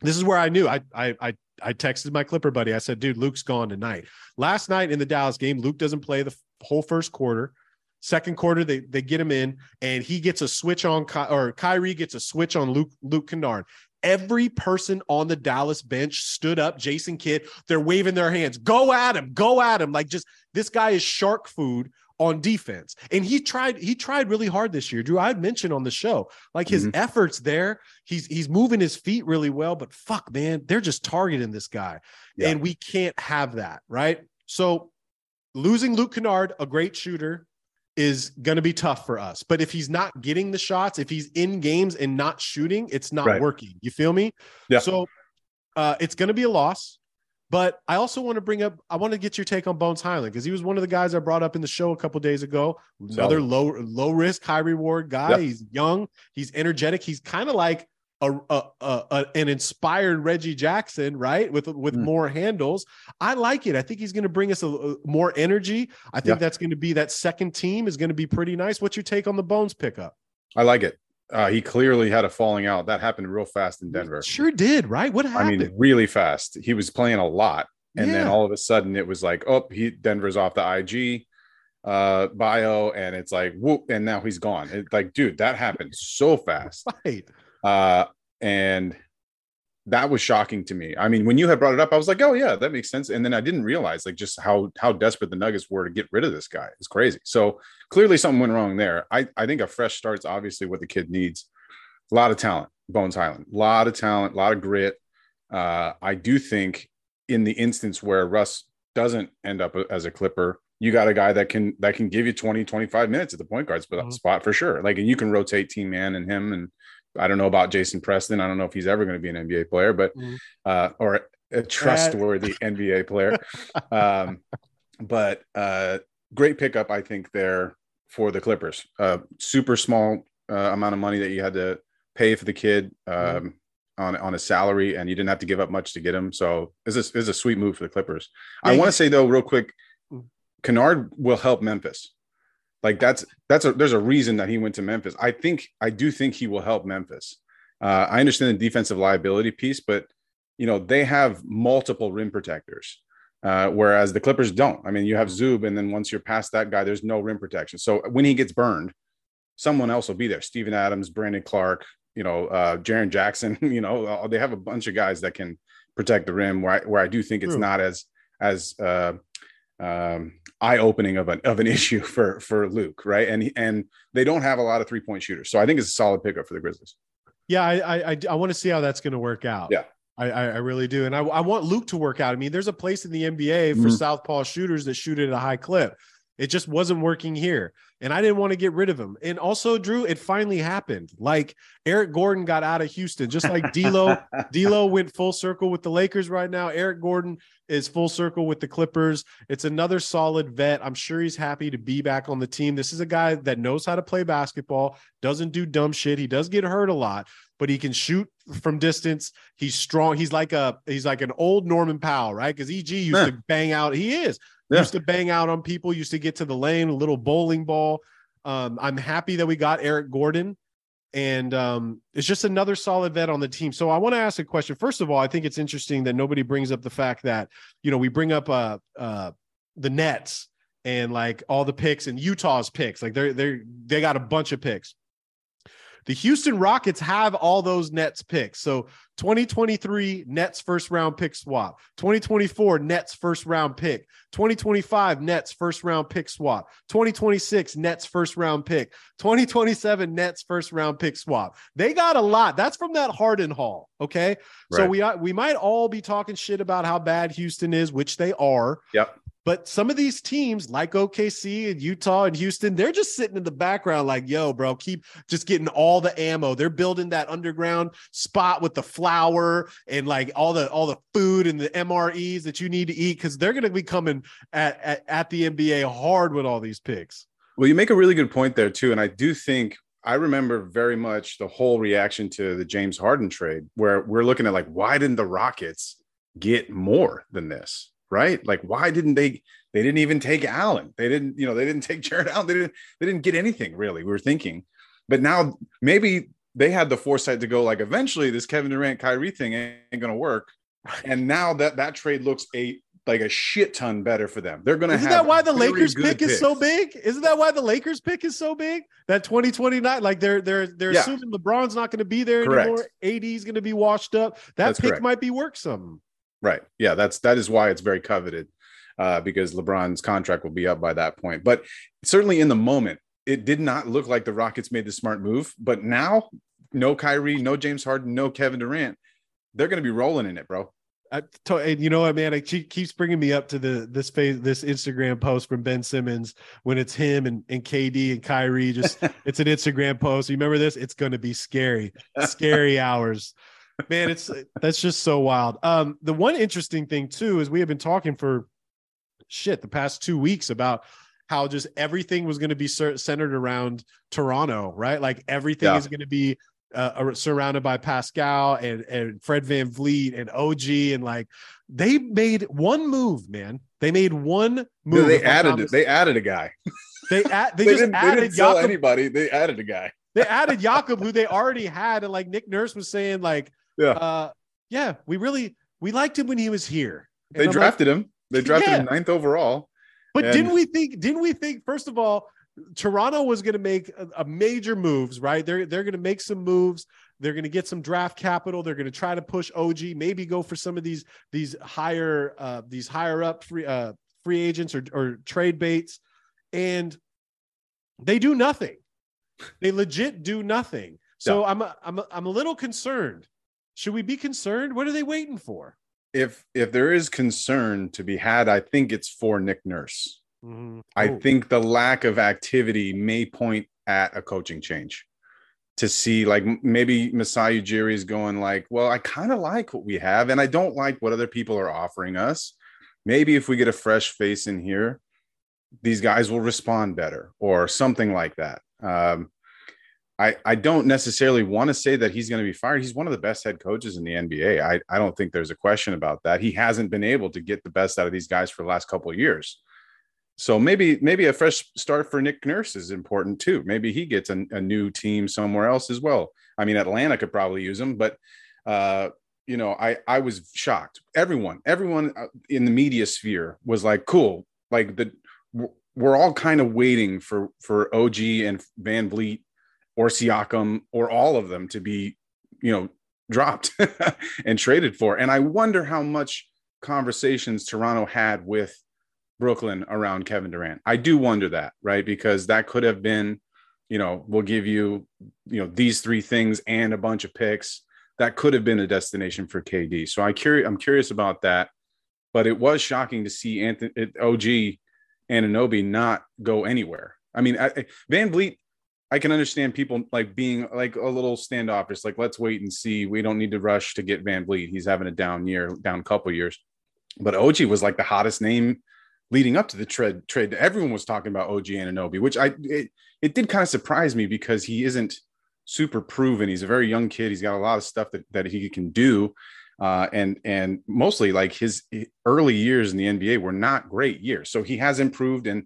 this is where I knew I I I I texted my Clipper buddy. I said, dude, Luke's gone tonight. Last night in the Dallas game, Luke doesn't play the whole first quarter. Second quarter, they they get him in, and he gets a switch on Ky- or Kyrie gets a switch on Luke Luke Kennard. Every person on the Dallas bench stood up. Jason Kidd, they're waving their hands. Go at him, go at him. Like just this guy is shark food on defense. And he tried he tried really hard this year. Drew, I mentioned on the show, like his mm-hmm. efforts there, he's he's moving his feet really well, but fuck man, they're just targeting this guy. Yeah. And we can't have that, right? So losing Luke Kennard, a great shooter, is going to be tough for us. But if he's not getting the shots, if he's in games and not shooting, it's not right. working. You feel me? Yeah. So uh, it's going to be a loss. But I also want to bring up, I want to get your take on Bones Hyland because he was one of the guys I brought up in the show a couple days ago. Another low low risk, high reward guy. Yep. He's young, he's energetic. He's kind of like a, a, a, an inspired Reggie Jackson, right? With with mm. more handles. I like it. I think he's going to bring us a, more energy. I think that's going to be that second team is going to be pretty nice. What's your take on the Bones pickup? I like it. Uh, he clearly had a falling out. That happened real fast in Denver. Sure did, right? What happened? I mean, really fast. He was playing a lot, and yeah. then all of a sudden it was like, oh, he Denver's off the IG uh bio, and it's like whoop, and now he's gone. It's like, dude, that happened so fast. [LAUGHS] Right. Uh, and that was shocking to me. I mean, when you had brought it up, I was like, oh yeah, that makes sense. And then I didn't realize like just how how desperate the Nuggets were to get rid of this guy. It's crazy. So clearly something went wrong there. I, I think a fresh start's obviously what the kid needs. A lot of talent, Bones Hyland, a lot of talent, a lot of grit. Uh, I do think in the instance where Russ doesn't end up as a clipper, you got a guy that can that can give you 20, 25 minutes at the point guard spot, mm-hmm. spot for sure. Like, and you can rotate team man and him and I don't know about Jason Preston. I don't know if he's ever going to be an NBA player, but mm-hmm. uh, or a trustworthy [LAUGHS] NBA player. Um, but uh, great pickup, I think, there for the Clippers. Uh, super small uh, amount of money that you had to pay for the kid mm-hmm. um, mm-hmm. on on a salary, and you didn't have to give up much to get him. So it's is a sweet move for the Clippers. Yeah, I want to say though, real quick, mm. Kennard will help Memphis. Like that's that's a there's a reason that he went to Memphis. I think I do think he will help Memphis. Uh, I understand the defensive liability piece, but you know they have multiple rim protectors, uh, whereas the Clippers don't. I mean, you have Zub, and then once you're past that guy, there's no rim protection. So when he gets burned, someone else will be there. Steven Adams, Brandon Clarke, you know, uh, Jaren Jackson. [LAUGHS] You know, uh, they have a bunch of guys that can protect the rim. Where I, where I do think it's True. not as as uh, um, eye opening of an of an [LAUGHS] issue for for Luke, right? And and they don't have a lot of three point shooters, so I think it's a solid pickup for the Grizzlies. Yeah, I I I want to see how that's going to work out. Yeah. I, I really do, and I, I want Luke to work out. I mean, there's a place in the NBA for mm-hmm. southpaw shooters that shoot at a high clip. It just wasn't working here. And I didn't want to get rid of him. And also, Drew, it finally happened. Like Eric Gordon got out of Houston, just like D'Lo. [LAUGHS] D'Lo went full circle with the Lakers right now. Eric Gordon is full circle with the Clippers. It's another solid vet. I'm sure he's happy to be back on the team. This is a guy that knows how to play basketball, doesn't do dumb shit. He does get hurt a lot, but he can shoot from distance. He's strong. He's like a he's like an old Norman Powell, right? Because EG used to bang out. He is yeah. used to bang out on people, used to get to the lane, a little bowling ball. Um, I'm happy that we got Eric Gordon, and um, it's just another solid vet on the team. So I want to ask a question. First of all, I think it's interesting that nobody brings up the fact that you know we bring up uh, uh, the Nets and like all the picks and Utah's picks. Like they're they they got a bunch of picks. The Houston Rockets have all those Nets picks. So 2023 Nets first round pick swap, 2024 Nets first round pick, 2025 Nets first round pick swap, 2026 Nets first round pick, 2027 Nets first round pick swap. They got a lot. That's from that Harden haul. Okay. Right. So we uh, we might all be talking shit about how bad Houston is, which they are. Yep. But some of these teams like OKC and Utah and Houston, they're just sitting in the background like, yo, bro, keep just getting all the ammo. They're building that underground spot with the flour and like all the all the food and the MREs that you need to eat because they're gonna be coming at, at, at the NBA hard with all these picks. Well, you make a really good point there too. And I do think I remember very much the whole reaction to the James Harden trade, where we're looking at like, why didn't the Rockets get more than this? Right? Like, why didn't they? They didn't even take Allen. They didn't, you know, they didn't take [LAUGHS] Jarrett Allen. They didn't. They didn't get anything really. We were thinking, but now maybe they had the foresight to go like, eventually this Kevin Durant Kyrie thing ain't, to work. And now that that trade looks a like a shit ton better for them. They're going to. Isn't that why the Lakers pick picks. is so big? Isn't that why the Lakers pick is so big? That 2029, like they're they're they're yeah. assuming LeBron's not going to be there correct. anymore. AD is going to be washed up. That That's pick correct. might be worth something. Right. Yeah. That's that is why it's very coveted. uh, because LeBron's contract will be up by that point. But certainly in the moment, it did not look like the Rockets made the smart move. But now, no Kyrie, no James Harden, no Kevin Durant, they're going to be rolling in it, bro. I, and you know what, man? It keeps bringing me up to the this face, this Instagram post from Ben Simmons when it's him and, and KD and Kyrie. Just [LAUGHS] it's an Instagram post. You remember this? It's going to be scary, [LAUGHS] scary hours, man. It's that's just so wild. Um, the one interesting thing too is we have been talking for shit the past two weeks about how just everything was going to be centered around Toronto, right? Like everything yeah. is going to be uh, surrounded by Pascal and and Fred VanVleet and OG and like they made one move, man. They made one move. No, they added They added a guy. They add, [LAUGHS] they, they, just didn't, added they didn't sell Jakob. anybody. They added a guy. they added Jakob, who they already had, and like Nick Nurse was saying, like, yeah, uh, yeah, we really we liked him when he was here. And they I'm drafted like, him. They drafted yeah. him ninth overall. But and... didn't we think? Didn't we think? First of all, Toronto was going to make a, a, major moves, right? They're they're going to make some moves. They're going to get some draft capital. They're going to try to push OG, maybe go for some of these these higher uh, these higher up free uh, free agents or, or trade baits, and they do nothing. They legit do nothing. So yeah. I'm a, I'm a, I'm a little concerned. Should we be concerned? What are they waiting for? If if there is concern to be had, I think it's for Nick Nurse Mm-hmm. I think the lack of activity may point at a coaching change to see like maybe Masai Ujiri is going like, well, I kind of like what we have and I don't like what other people are offering us. Maybe if we get a fresh face in here, these guys will respond better or something like that. Um, I, I don't necessarily want to say that he's going to be fired. He's one of the best head coaches in the NBA. I, I don't think there's a question about that. He hasn't been able to get the best out of these guys for the last couple of years. So maybe maybe a fresh start for Nick Nurse is important too. Maybe he gets a, a new team somewhere else as well. I mean, Atlanta could probably use him, but uh, you know, I I was shocked. Everyone, everyone uh, in the media sphere was like, "Cool." Like the we're all kind of waiting for for OG and VanVleet or Siakam or all of them to be, you know, dropped [LAUGHS] and traded for. And I wonder how much conversations Toronto had with Brooklyn around Kevin Durant. I do wonder that, right? Because that could have been, you know, we'll give you, you know, these three things and a bunch of picks. That could have been a destination for KD. So I curious, I'm curious about that. But it was shocking to see Anthony OG Anunoby not go anywhere. I mean, I, VanVleet, I can understand people like being like a little standoffish, like let's wait and see. We don't need to rush to get VanVleet. He's having a down year, down couple years. But OG was like the hottest name leading up to the trade trade everyone was talking about OG Anunoby, which I it, it did kind of surprise me because he isn't super proven. He's a very young kid. He's got a lot of stuff that, that he can do. Uh, and and mostly like his early years in the NBA were not great years. So he has improved and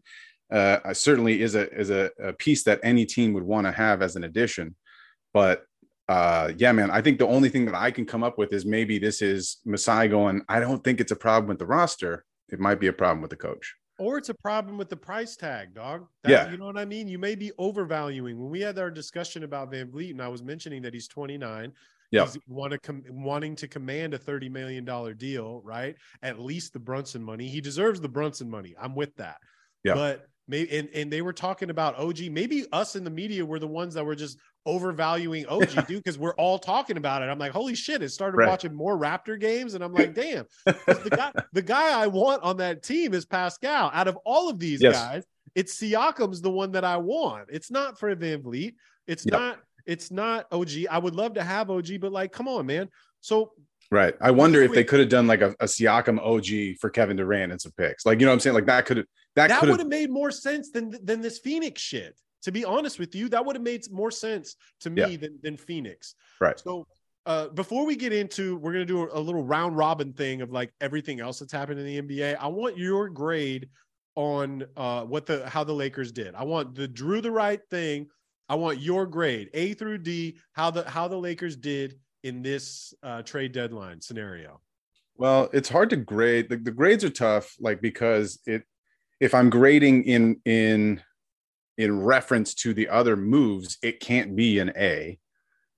uh, certainly is a is a, a piece that any team would want to have as an addition. But uh, yeah, man, I think the only thing that I can come up with is maybe this is Masai going. I don't think it's a problem with the roster it might be a problem with the coach. Or it's a problem with the price tag, dog. That, yeah. You know what I mean? You may be overvaluing. When we had our discussion about VanVleet, and I was mentioning that he's 29. Yeah. He's want to com- wanting to command a $30 million deal, right? At least the Brunson money. He deserves the Brunson money. I'm with that. Yeah. But maybe and, and they were talking about OG. Maybe us in the media were the ones that were just overvaluing OG, dude, because we're all talking about it. I'm like, holy shit! It started right. watching more Raptor games, and I'm like, damn, the guy, [LAUGHS] the guy I want on that team is Pascal. Out of all of these yes. guys, it's Siakam's the one that I want. It's not for VanVleet. It's yep. not. It's not OG. I would love to have OG, but like, come on, man. So Right. I wonder if they could have done like a, a Siakam OG for Kevin Durant and some picks. Like, you know what I'm saying? Like that could have that, that would have made more sense than than this Phoenix shit. To be honest with you, that would have made more sense to me yeah. than, than Phoenix. Right. So uh, before we get into, we're gonna do a, a little round robin thing of like everything else that's happened in the NBA. I want your grade on uh, what the how the Lakers did. I want the drew the right thing. I want your grade A through D. How the how the Lakers did in this uh, trade deadline scenario. Well, it's hard to grade. The, the grades are tough, like because it if I'm grading in in in reference to the other moves, it can't be an A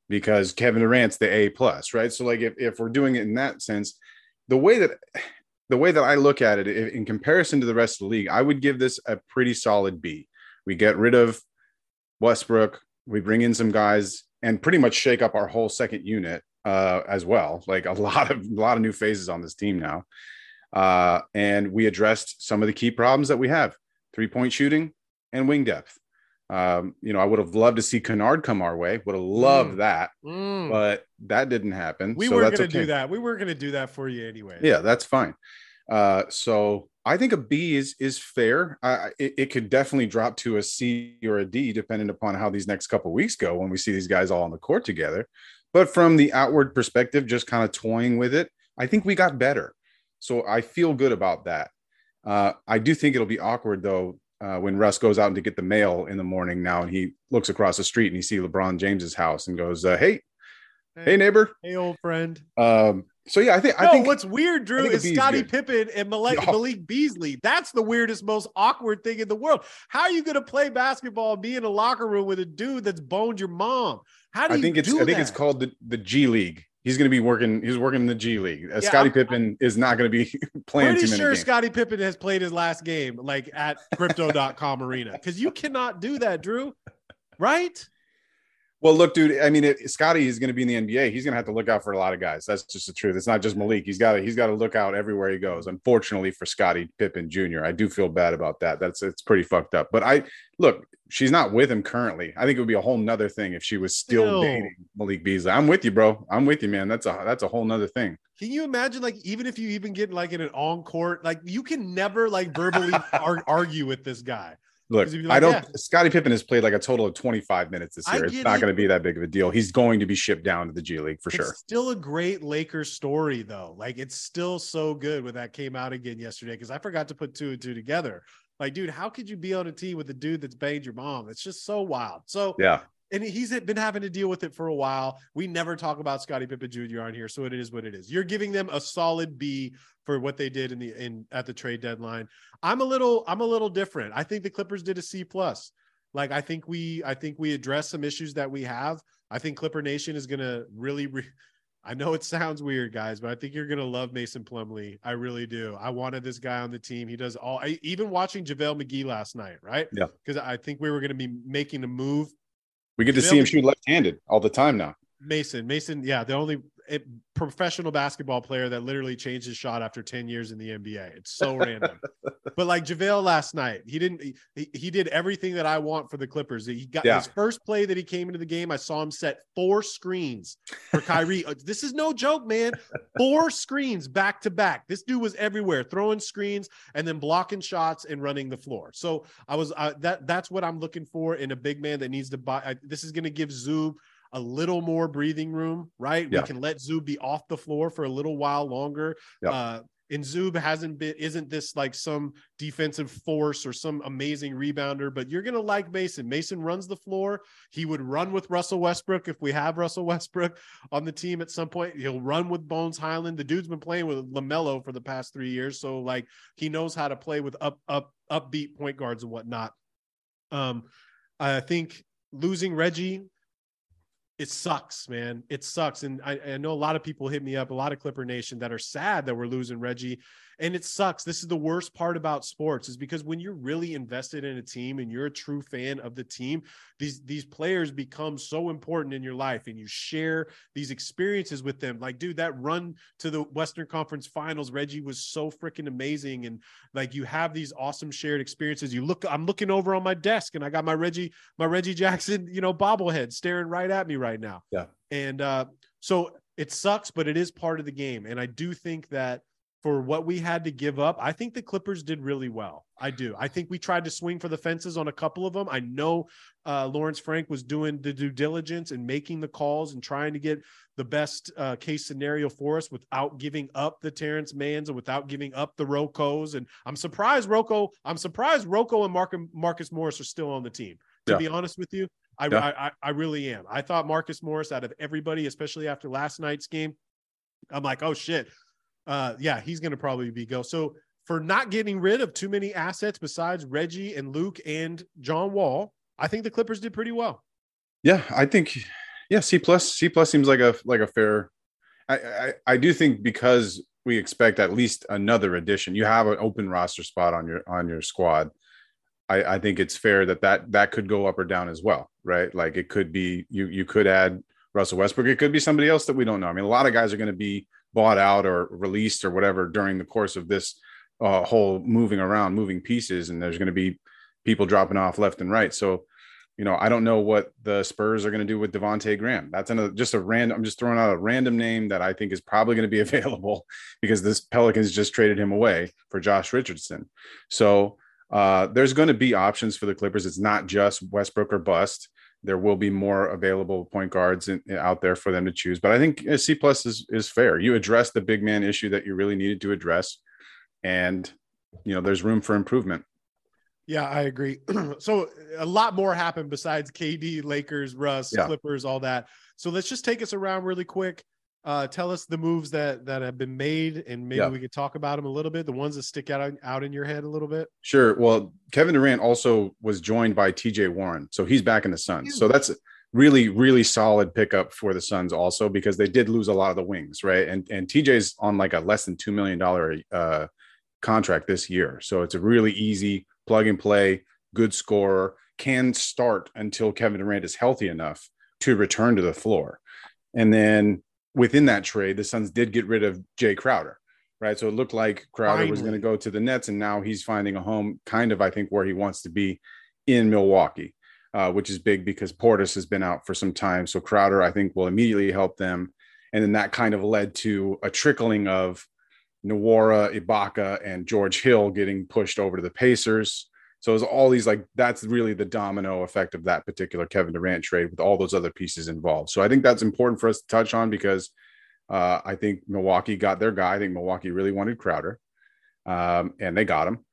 because Kevin Durant's the A plus, right? So like if, if we're doing it in that sense, the way that the way that I look at it in comparison to the rest of the league, I would give this a pretty solid B. We get rid of Westbrook, we bring in some guys and pretty much shake up our whole second unit uh, as well. Like a lot of a lot of new faces on this team now. Uh, and we addressed some of the key problems that we have: three point shooting and wing depth. Um, you know, I would have loved to see Kennard come our way. Would have loved mm. that, mm. but that didn't happen. We so were going to okay. do that. We were going to do that for you anyway. Yeah, that's fine. Uh, so I think a B is is fair. Uh, it, it, could definitely drop to a C or a D depending upon how these next couple weeks go when we see these guys all on the court together. But from the outward perspective, just kind of toying with it, I think we got better. So I feel good about that. Uh, I do think it'll be awkward though uh, when Russ goes out to get the mail in the morning now, and he looks across the street and he see LeBron James's house and goes, uh, "Hey, hey, hey, neighbor, hey, old friend." Um, so yeah, I think no, I think what's weird, Drew, is Scottie Pippen and Malik, oh. Malik Beasley. That's the weirdest, most awkward thing in the world. How are you going to play basketball and be in a locker room with a dude that's boned your mom? How do I think it's I think that? it's called the, the G League. He's going to be working. He's working in the G League. Uh, yeah, Scottie Pippen is not going to be [LAUGHS] playing. Pretty sure Scottie Pippen has played his last game like at Crypto.com arena because you cannot do that, Drew. Right? Well, look, dude. I mean, it, Scottie is going to be in the NBA. He's going to have to look out for a lot of guys. That's just the truth. It's not just Malik. He's got to he's got to look out everywhere he goes. Unfortunately for Scotty Pippen Jr., I do feel bad about that. That's it's pretty fucked up. But I look, she's not with him currently. I think it would be a whole nother thing if she was still dating Malik Beasley. I'm with you, bro. I'm with you, man. That's a that's a whole nother thing. Can you imagine, like, even if you even get like in an on court, like you can never like verbally [LAUGHS] ar- argue with this guy. Look, like, I don't. Yeah. Scottie Pippen has played like a total of 25 minutes this year. It's not going to be that big of a deal. He's going to be shipped down to the G League for it's sure. Still a great Lakers story though. Like it's still so good when that came out again yesterday because I forgot to put two and two together. Like, dude, how could you be on a team with a dude that's banged your mom? It's just so wild. So yeah, and he's been having to deal with it for a while. We never talk about Scottie Pippen Jr. on here, so it is what it is. You're giving them a solid B for what they did in the in at the trade deadline. I'm a little I'm a little different. I think the Clippers did a C plus. Like I think we I think we address some issues that we have. I think Clipper Nation is going to really re- [LAUGHS] I know it sounds weird, guys, but I think you're gonna love Mason Plumlee. I really do. I wanted this guy on the team. He does all. I, even watching JaVale McGee last night, right? Yeah. Because I think we were gonna be making a move. We get to see him shoot left-handed all the time now. Mason, Mason, yeah, the only a professional basketball player that literally changed his shot after 10 years in the NBA. It's so random. [LAUGHS] But like JaVale last night, he didn't he, he did everything that I want for the Clippers. He got yeah. his first play that he came into the game. I saw him set four screens for Kyrie. [LAUGHS] This is no joke, man. Four screens back to back. This dude was everywhere, throwing screens and then blocking shots and running the floor. So I was uh, that that's what I'm looking for in a big man that needs to buy. I, this is going to give Zub a little more breathing room, right? Yeah. We can let Zub be off the floor for a little while longer. Yeah. Uh, and Zub hasn't been isn't this like some defensive force or some amazing rebounder, but you're gonna like Mason. Mason runs the floor. He would run with Russell Westbrook if we have Russell [LAUGHS] Westbrook on the team at some point. He'll run with Bones Hyland. The dude's been playing with LaMelo for the past three years, so like he knows how to play with up up upbeat point guards and whatnot. Um, I think losing Reggie it sucks, man. It sucks. And I, I, know a lot of people hit me up, a lot of Clipper Nation that are sad that we're losing Reggie and it sucks. This is the worst part about sports is because when you're really invested in a team and you're a true fan of the team these these players become so important in your life and you share these experiences with them. Like dude that run to the western conference finals reggie was so freaking amazing. And like you have these awesome shared experiences. You look i'm looking over on my desk and i got my reggie my reggie jackson [LAUGHS] you know bobblehead staring right at me right now. Yeah. And uh so it sucks but it is part of the game. And i do think that for what we had to give up, I think the Clippers did really well. I do. I think we tried to swing for the fences on a couple of them. I know uh, Lawrence Frank was doing the due diligence and making the calls and trying to get the best uh, case scenario for us without giving up the Terrence Manns and without giving up the Rocos. And I'm surprised Rocco. I'm surprised Rocco and Mark, Marcus Morris are still on the team. To yeah. be honest with you, I, yeah. I, I really am. I thought Marcus Morris out of everybody, especially after last night's game, I'm like, oh shit, uh, yeah, he's going to probably be go. So for not getting rid of too many assets besides Reggie and Luke and John Wall, I think the Clippers did pretty well. Yeah, I think yeah, C plus C plus seems like a like a fair. I, I I do think because we expect at least another addition. You have an open roster spot on your on your squad. I, I think it's fair that that that could go up or down as well, right? Like it could be you you could add Russell Westbrook. It could be somebody else that we don't know. I mean, a lot of guys are going to be bought out or released or whatever during the course of this uh, whole moving around, moving pieces, and there's going to be people dropping off left and right. So, you know, I don't know what the Spurs are going to do with Devonte Graham. That's another just a random. I'm just throwing out a random name that I think is probably going to be [LAUGHS] available because this Pelicans just traded him away for Josh Richardson. So uh, there's going to be options for the Clippers. It's not just Westbrook or bust. There will be more available point guards in, out there for them to choose. But I think eh, C plus is is fair. You address the big man issue that you really needed to address, and you know there's room for improvement. Yeah, I agree. [CLEARS THROAT] so a lot more happened besides KD, Lakers, Russ, yeah. Clippers, all that. So let's just take us around really quick. Uh, tell us the moves that that have been made, and maybe yeah. we could talk about them a little bit. The ones that stick out out in your head a little bit. Sure. Well, Kevin Durant also was joined by T.J. Warren, so he's back in the Suns. So that's really really solid pickup for the Suns also because they did lose a lot of the wings, right? And and TJ's on like a less than two million dollar uh, contract this year, so it's a really easy plug and play, good scorer, can start until Kevin Durant is healthy enough to return to the floor, and then within that trade, the Suns did get rid of Jae Crowder, right? So it looked like Crowder Finally. was going to go to the Nets, and now he's finding a home, kind of, I think, where he wants to be in Milwaukee, uh, which is big because Portis has been out for some time. So Crowder, I think, will immediately help them, and then that kind of led to a trickling of Nwora, Ibaka, and George Hill getting pushed over to the Pacers. So it's all these like that's really the domino effect of that particular Kevin Durant trade with all those other pieces involved. So I think that's important for us to touch on because uh, I think Milwaukee got their guy. I think Milwaukee really wanted Crowder, um, and they got him.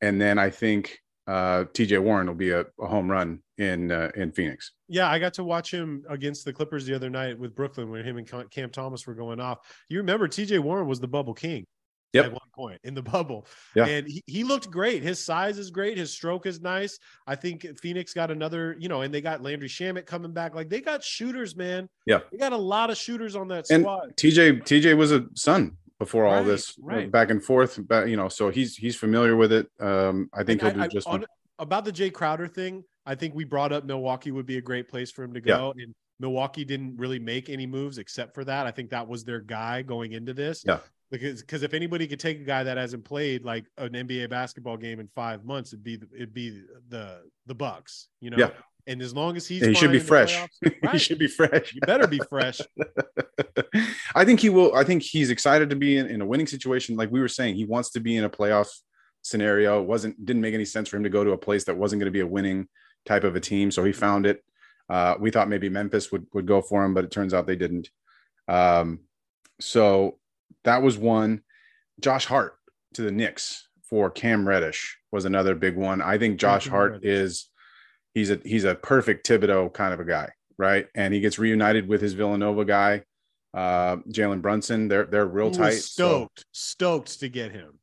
And then I think uh, TJ Warren will be a, a home run in uh, in Phoenix. Yeah, I got to watch him against the Clippers the other night with Brooklyn when him and Cam Thomas were going off. You remember TJ Warren was the bubble king yep. at one point in the bubble. Yeah. And he, he looked great. His size is great. His stroke is nice. I think Phoenix got another, you know, and they got Landry Shamet coming back. Like they got shooters, man. Yeah. They got a lot of shooters on that and squad. TJ TJ was a Sun before all this right. back and forth, you know, so he's he's familiar with it. Um, I think and he'll I, do just on, about the Jae Crowder thing. I think we brought up Milwaukee would be a great place for him to go. Yeah. And Milwaukee didn't really make any moves except for that. I think that was their guy going into this. Yeah because because if anybody could take a guy that hasn't played like an NBA basketball game in five months, it'd be it'd be the the Bucks, you know. Yeah. And as long as he's he should be fresh. Playoffs, [LAUGHS] right, he should be fresh. You better be fresh. [LAUGHS] I think he will. I think he's excited to be in, in a winning situation. Like we were saying, he wants to be in a playoff scenario. It wasn't didn't make any sense for him to go to a place that wasn't going to be a winning type of a team. So he found it. Uh, we thought maybe Memphis would would go for him, but it turns out they didn't. Um, so that was one. Josh Hart to the Knicks for Cam Reddish was another big one. I think Josh Hart Reddish. is he's a he's a perfect Thibodeau kind of a guy, right? And he gets reunited with his Villanova guy, uh, Jalen Brunson. They're they're real tight. Stoked, so. stoked to get him.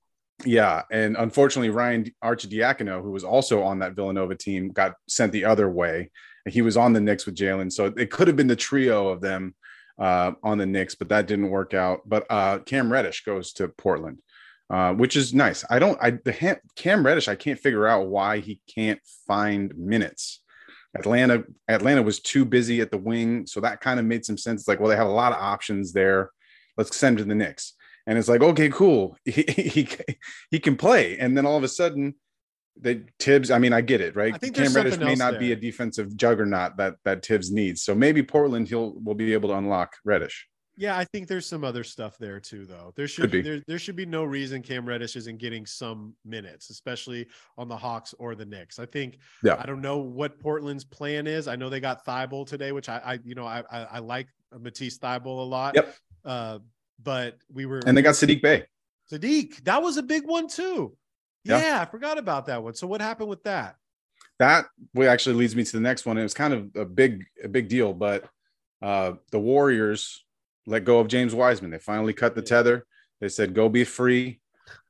Yeah, and unfortunately, Ryan Arcidiacono, who was also on that Villanova team, got sent the other way. He was on the Knicks with Jalen, so it could have been the trio of them uh, on the Knicks, but that didn't work out. But uh, Cam Reddish goes to Portland, uh, which is nice. I don't, I the Cam Reddish, I can't figure out why he can't find minutes. Atlanta, Atlanta was too busy at the wing, so that kind of made some sense. It's like, well, they have a lot of options there. Let's send him to the Knicks. And it's like, okay, cool. [LAUGHS] He, he, he can play. And then all of a sudden, the Thibs, I mean, I get it, right? I think Cam Reddish may not there. be a defensive juggernaut that that Thibs needs. So maybe Portland he'll will be able to unlock Reddish. Yeah, I think there's some other stuff there too, though. There should be there, there should be no reason Cam Reddish isn't getting some minutes, especially on the Hawks or the Knicks. I think. Yeah. I don't know what Portland's plan is. I know they got Thybulle today, which I, I you know, I, I, I like Matisse Thybulle a lot. Yep. Uh, but we were and they got Saddiq Bey. Saddiq, that was a big one too. Yeah. yeah, I forgot about that one. So what happened with that? That actually leads me to the next one. It was kind of a big, a big deal, but uh, the Warriors let go of James Wiseman. They finally cut the tether. They said, "Go be free."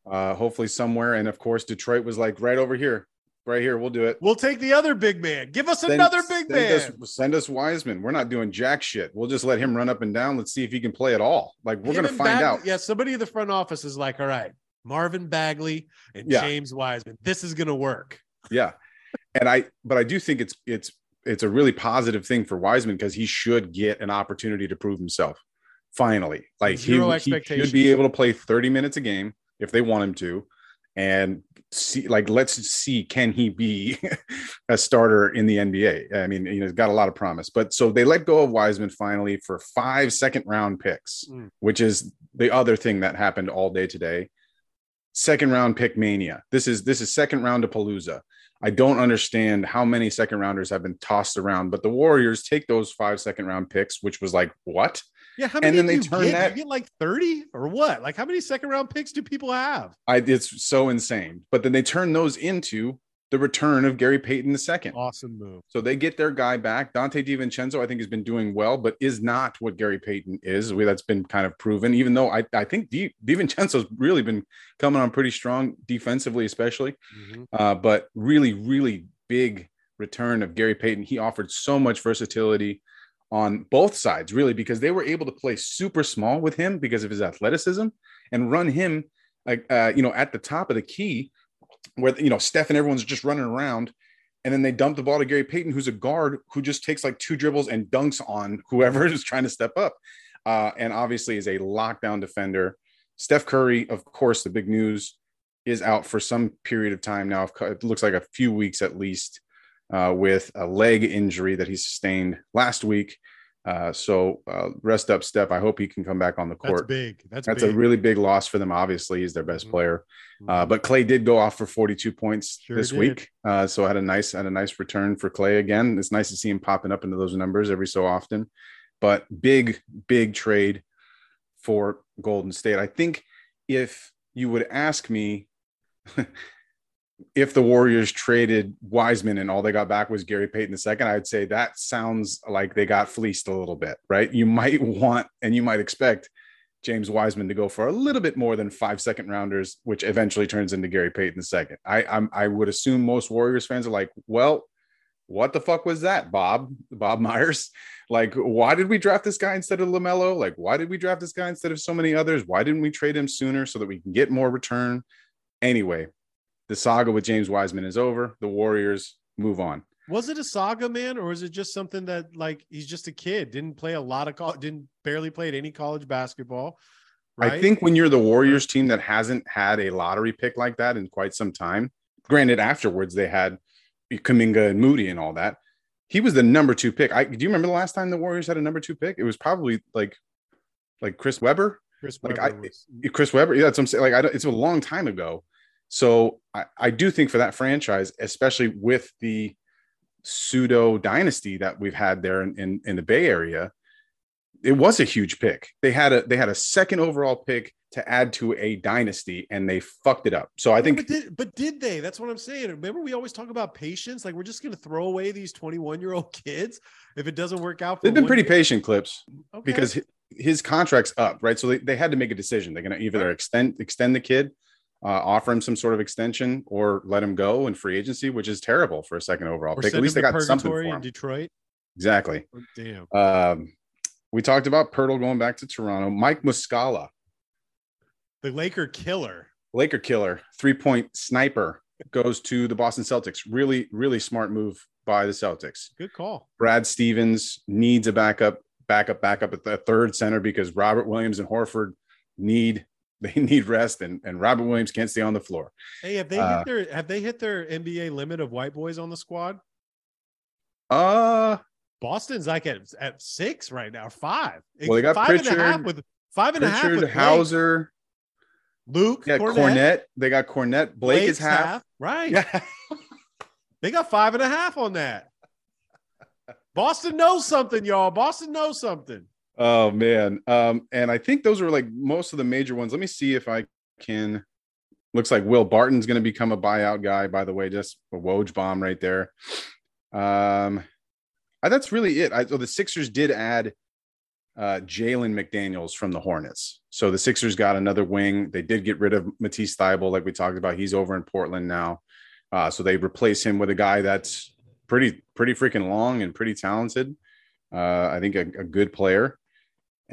Uh, hopefully somewhere, and of course, Detroit was like right over here. right here. We'll do it. We'll take the other big man. Give us send, another big send man. Us, send us Wiseman. We're not doing jack shit. We'll just let him run up and down. Let's see if he can play at all. Like we're going to find out. Yeah, somebody in the front office is like, all right, Marvin Bagley and yeah. James Wiseman. This is going to work. Yeah. And I, but I do think it's, it's, it's a really positive thing for Wiseman because he should get an opportunity to prove himself. Finally, like Zero he, he should be able to play 30 minutes a game if they want him to and see like let's see can he be [LAUGHS] a starter in the NBA. I mean, you know, he's got a lot of promise. But so they let go of Wiseman finally for five second round picks, mm. which is the other thing that happened all day today. Second round pick mania. This is this is second round of Palooza. I don't understand how many second rounders have been tossed around, but the Warriors take those five second round picks, which was like what? Yeah, how many and then they turn get? that you get like 30 or what? Like how many second round picks do people have? I it's so insane. But then they turn those into the return of Gary Payton II. Awesome move. So they get their guy back. Donte DiVincenzo, I think, has been doing well, but is not what Gary Payton is. That's been kind of proven, even though I, I think Di, DiVincenzo's really been coming on pretty strong defensively, especially. Mm-hmm. Uh, but really, really big return of Gary Payton. He offered so much versatility on both sides, really, because they were able to play super small with him because of his athleticism and run him like uh, you know at the top of the key where you know Steph and everyone's just running around. And then they dump the ball to Gary Payton, who's a guard who just takes like two dribbles and dunks on whoever [LAUGHS] is trying to step up. Uh, and obviously is a lockdown defender. Steph Curry, of course, the big news is out for some period of time now. It looks like a few weeks at least uh, with a leg injury that he sustained last week. Uh, so uh, rest up, Steph. I hope he can come back on the court. That's big. That's that's big. a really big loss for them. Obviously, he's their best mm-hmm. player. Uh, mm-hmm. but Clay did go off for 42 points sure this did. week. Uh, so had a nice had a nice return for Clay again. It's nice to see him popping up into those numbers every so often. But big big trade for Golden State. I think if you would ask me [LAUGHS] if the Warriors traded Wiseman and all they got back was Gary Payton II, I'd say that sounds like they got fleeced a little bit, right? You might [LAUGHS] want and you might expect James Wiseman to go for a little bit more than five second rounders, which eventually turns into Gary Payton II. I I'm, I would assume most Warriors fans are like, well, what the fuck was that, Bob? Bob Myers? Like, why did we draft this guy instead of LaMelo? Like, why did we draft this guy instead of so many others? Why didn't we trade him sooner so that we can get more return? Anyway, the saga with James Wiseman is over. The Warriors move on. Was it a saga, man, or is it just something that like he's just a kid, didn't play a lot of college, didn't barely played any college basketball? Right? I think when you're the Warriors team that hasn't had a lottery pick like that in quite some time, granted, afterwards they had Kuminga and Moody and all that. He was the number two pick. I do you remember the last time the Warriors had a number two pick? It was probably like like Chris Webber. Chris Webber like was... I, Chris Webber. Yeah, that's what I'm saying. Like I don't, it's a long time ago. So I, I do think for that franchise, especially with the pseudo dynasty that we've had there in, in, in the Bay Area, it was a huge pick. They had a they had a second overall pick to add to a dynasty and they fucked it up. So I think but did, but did they? That's what I'm saying. Remember we always talk about patience like we're just going to throw away these 21-year-old [LAUGHS] kids if it doesn't work out They've been pretty patient clips okay. because his contract's up, right? So they, they had to make a decision. They're going to either extend extend the kid uh, offer him some sort of extension or let him go in free agency, which is terrible for a second overall or pick. At least they got something for him. in Detroit. Exactly. Oh, damn. Um, we talked about Poeltl going back to Toronto. Mike Muscala, the Laker killer, Laker killer, three point sniper, goes to the Boston Celtics. Really, really smart move by the Celtics. Good call. Brad Stevens needs a backup, backup, backup at the third center because Robert Williams and Horford need [LAUGHS] they need rest, and, and Robert Williams can't stay on the floor. Hey, have they uh, hit their have they hit their NBA limit of white boys on the squad? Uh Boston's like at, at six right now, five. Well, they got five Pritchard, and a half with five and Pritchard, a half with Hauser, Luke, yeah, Kornet. Kornet. They got Kornet. Blake Blake's is half. half. Right. Yeah. [LAUGHS] they got five and a half on that. Boston knows something, y'all. Boston knows something. Oh man. Um, and I think those are like most of the major ones. Let me see if I can. Looks like Will Barton's going to become a buyout guy. By the way, just a Woj bomb right there. Um, that's really it. I, so the Sixers did add uh, Jalen McDaniels from the Hornets. So the Sixers got another wing. They did get rid of Matisse Thybulle, like we talked about. He's over in Portland now. Uh, so they replace him with a guy that's pretty pretty freaking long and pretty talented. Uh, I think a, a, good player,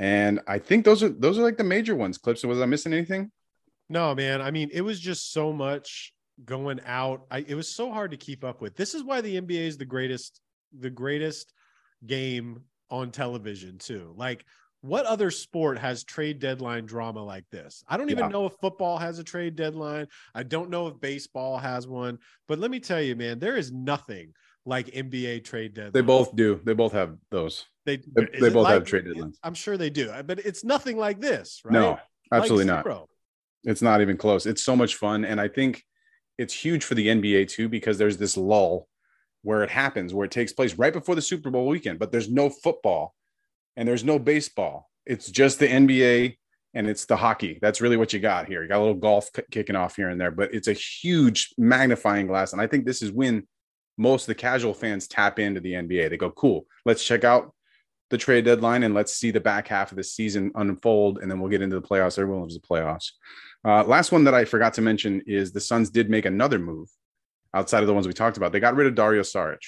and I think those are those are like the major ones. Clips. Was I missing anything? No, man. I mean, it was just so much going out. I, it was so hard to keep up with. This is why the NBA is the greatest, the greatest game on television too. Like what other sport has trade deadline drama like this? I don't even yeah. know if football has a trade deadline. I don't know if baseball has one. But let me tell you, man, there is nothing like NBA trade deadline. They both do. They both have those. They they, they both like, have trade deadlines. I'm sure they do, but it's nothing like this, right? No, absolutely like not. It's not even close. It's so much fun, and I think it's huge for the NBA too because there's this lull where it happens, where it takes place right before the Super Bowl weekend, but there's no football and there's no baseball. It's just the NBA and it's the hockey. That's really what you got here. You got a little golf kicking off here and there, but it's a huge magnifying glass. And I think this is when most of the casual fans tap into the NBA. They go, cool, let's check out the trade deadline and let's see the back half of the season unfold. And then we'll get into the playoffs. Everyone loves the playoffs. Uh, last one that I forgot to mention is the Suns did make another move outside of the ones we talked about. They got rid of Dario Saric.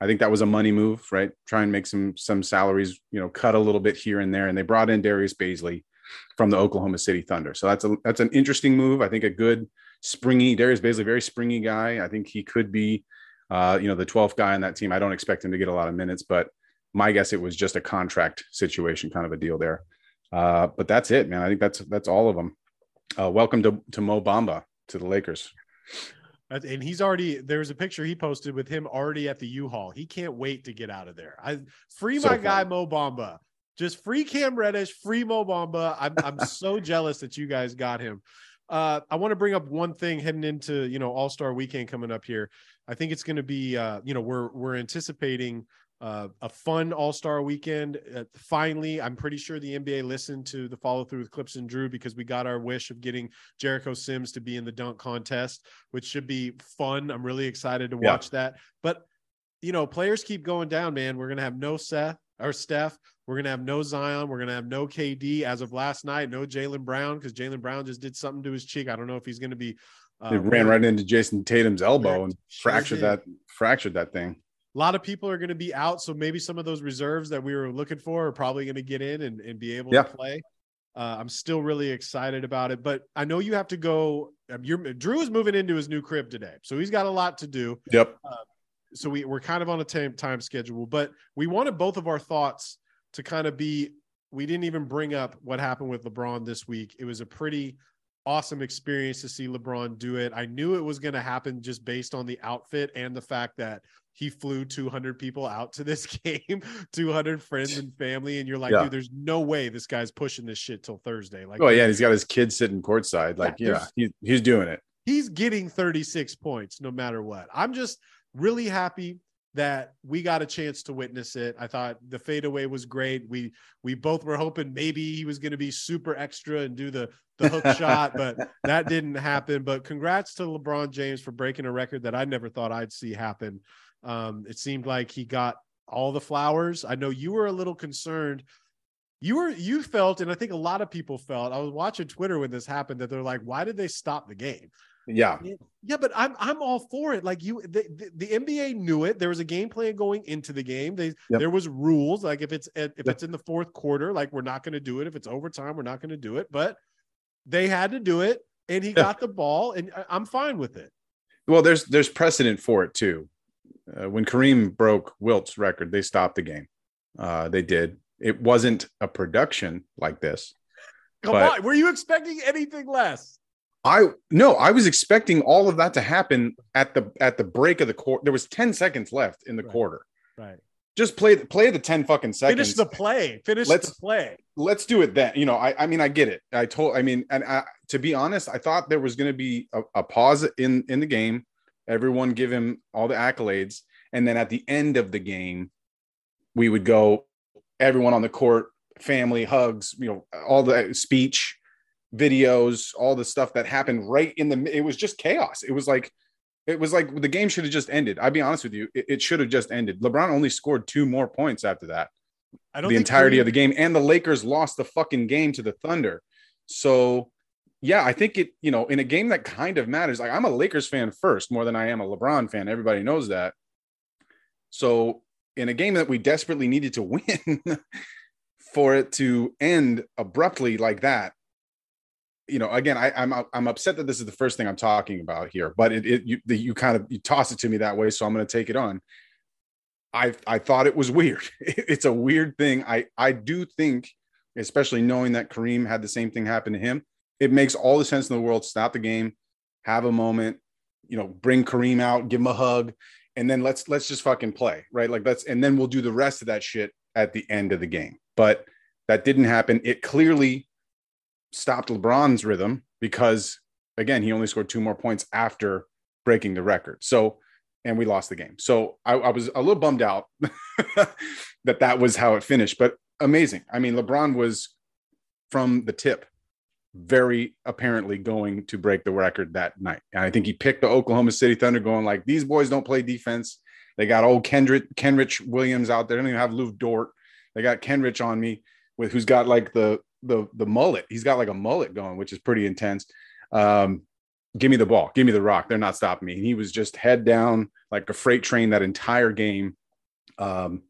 I think that was a money move, right? Try and make some some salaries, you know, cut a little bit here and there. And they brought in Darius Bazley from the Oklahoma City Thunder. So that's a that's an interesting move. I think a good springy Darius Bazley, very springy guy. I think he could be, uh, you know, the 12th guy on that team. I don't expect him to get a lot of minutes, but my guess it was just a contract situation, kind of a deal there. Uh, but that's it, man. I think that's that's all of them. Uh, welcome to to Mo Bamba to the Lakers and he's already there was a picture he posted with him already at the U-Haul. He can't wait to get out of there. I free my fun. guy Mo Bamba. Just free Cam Reddish, free Mo Bamba. I'm I'm [LAUGHS] so jealous that you guys got him. Uh, I want to bring up one thing heading into you know All Star Weekend coming up here. I think it's going to be uh, you know we're we're anticipating uh, a fun All Star weekend. Uh, finally, I'm pretty sure the NBA listened to the follow through with Clipps and Drew because we got our wish of getting Jericho Sims to be in the dunk contest, which should be fun. I'm really excited to watch yeah. that. But you know, players keep going down, man. We're gonna have no Seth or Steph. We're gonna have no Zion. We're gonna have no KD as of last night. No Jaylen Brown because Jaylen Brown just did something to his cheek. I don't know if he's gonna be. Uh, it ran right into Jayson Tatum's elbow and fractured that fractured that thing a lot of people are going to be out. So maybe some of those reserves that we were looking for are probably going to get in and, and be able yeah. to play. Uh, I'm still really excited about it, but I know you have to go. Um, Drew is moving into his new crib today, so he's got a lot to do. Yep. Uh, so we, we're kind of on a time, time schedule, but we wanted both of our thoughts to kind of be. We didn't even bring up what happened with LeBron this week. It was a pretty awesome experience to see LeBron do it. I knew it was going to happen just based on the outfit and the fact that he flew 200 people out to this [LAUGHS] game 200 friends and family and you're like yeah. dude there's no way this guy's pushing this shit till thursday like oh yeah he's got his kids sitting courtside like yeah, yeah he, he's doing it he's getting 36 points no matter what i'm just really happy that we got a chance to witness it. I thought the fadeaway was great. We we both were hoping maybe he was going to be super extra and do the the hook [LAUGHS] shot, but that didn't happen. But congrats to LeBron James for breaking a record that I never thought I'd see happen. Um, it seemed like he got all the flowers. I know you were a little concerned. You were you felt, and I think a lot of people felt. I was watching Twitter when this happened that they're like, "Why did they stop the game?" Yeah, yeah, but I'm I'm all for it. Like you, the, the, the NBA knew it. There was a game plan going into the game. They yep. there was rules. Like if it's if yep. it's in the fourth quarter, like we're not going to do it. If it's overtime, we're not going to do it. But they had to do it, and he yeah. got the ball, and I'm fine with it. Well, there's there's precedent for it too uh, when Kareem broke Wilt's record, they stopped the game. Uh, they did. It wasn't a production like this. Come on, were you expecting anything less? I no, I was expecting all of that to happen at the at the break of the quarter. There was 10 seconds left in the right. quarter. Right. Just play play the 10 fucking seconds. Finish the play. Finish let's, the play. Let's do it then. You know, I I mean I get it. I told I mean and I, to be honest, I thought there was going to be a, a pause in in the game everyone give him all the accolades. And then at the end of the game, we would go, everyone on the court, family hugs, you know, all the speech, videos, all the stuff that happened right in the, it was just chaos. It was like, it was like the game should have just ended. I'll be honest with you. It, it should have just ended. LeBron only scored two more points after that. I don't the entirety Kareem- of the game. And the Lakers lost the fucking game to the Thunder. So yeah, I think it, you know, in a game that kind of matters, like I'm a Lakers fan first more than I am a LeBron fan. Everybody knows that. So, in a game that we desperately needed to [LAUGHS] win, for it to end abruptly like that, you know, again, I, am I'm, I'm upset that this is the first thing I'm talking about here, but it, it you, you kind of you toss it to me that way, so I'm going to take it on. I I thought it was weird. [LAUGHS] It's a weird thing. I I do think, especially knowing that Kareem had the same thing happen to him it makes all the sense in the world. Stop the game, have a moment, you know, bring Kareem out, give him a hug, and then let's let's just fucking play, right? Like let's and then we'll do the rest of that shit at the end of the game. But that didn't happen. It clearly stopped LeBron's rhythm because again, he only scored two more points after breaking the record. So and we lost the game. So I, I was a little bummed out [LAUGHS] that that was how it finished, but amazing. I mean, LeBron was from the tip very apparently going to break the record that night. And I think he picked the Oklahoma City Thunder going like, these boys don't play defense. They got old Kendrick, Kenrich Williams out there. They don't even have Lu Dort. They got Kenrich on me with who's got like the the the mullet. He's got like a mullet going, which is pretty intense. Um, give me the ball, give me the rock. They're not stopping me. And he was just head down like a freight train that entire game. Um,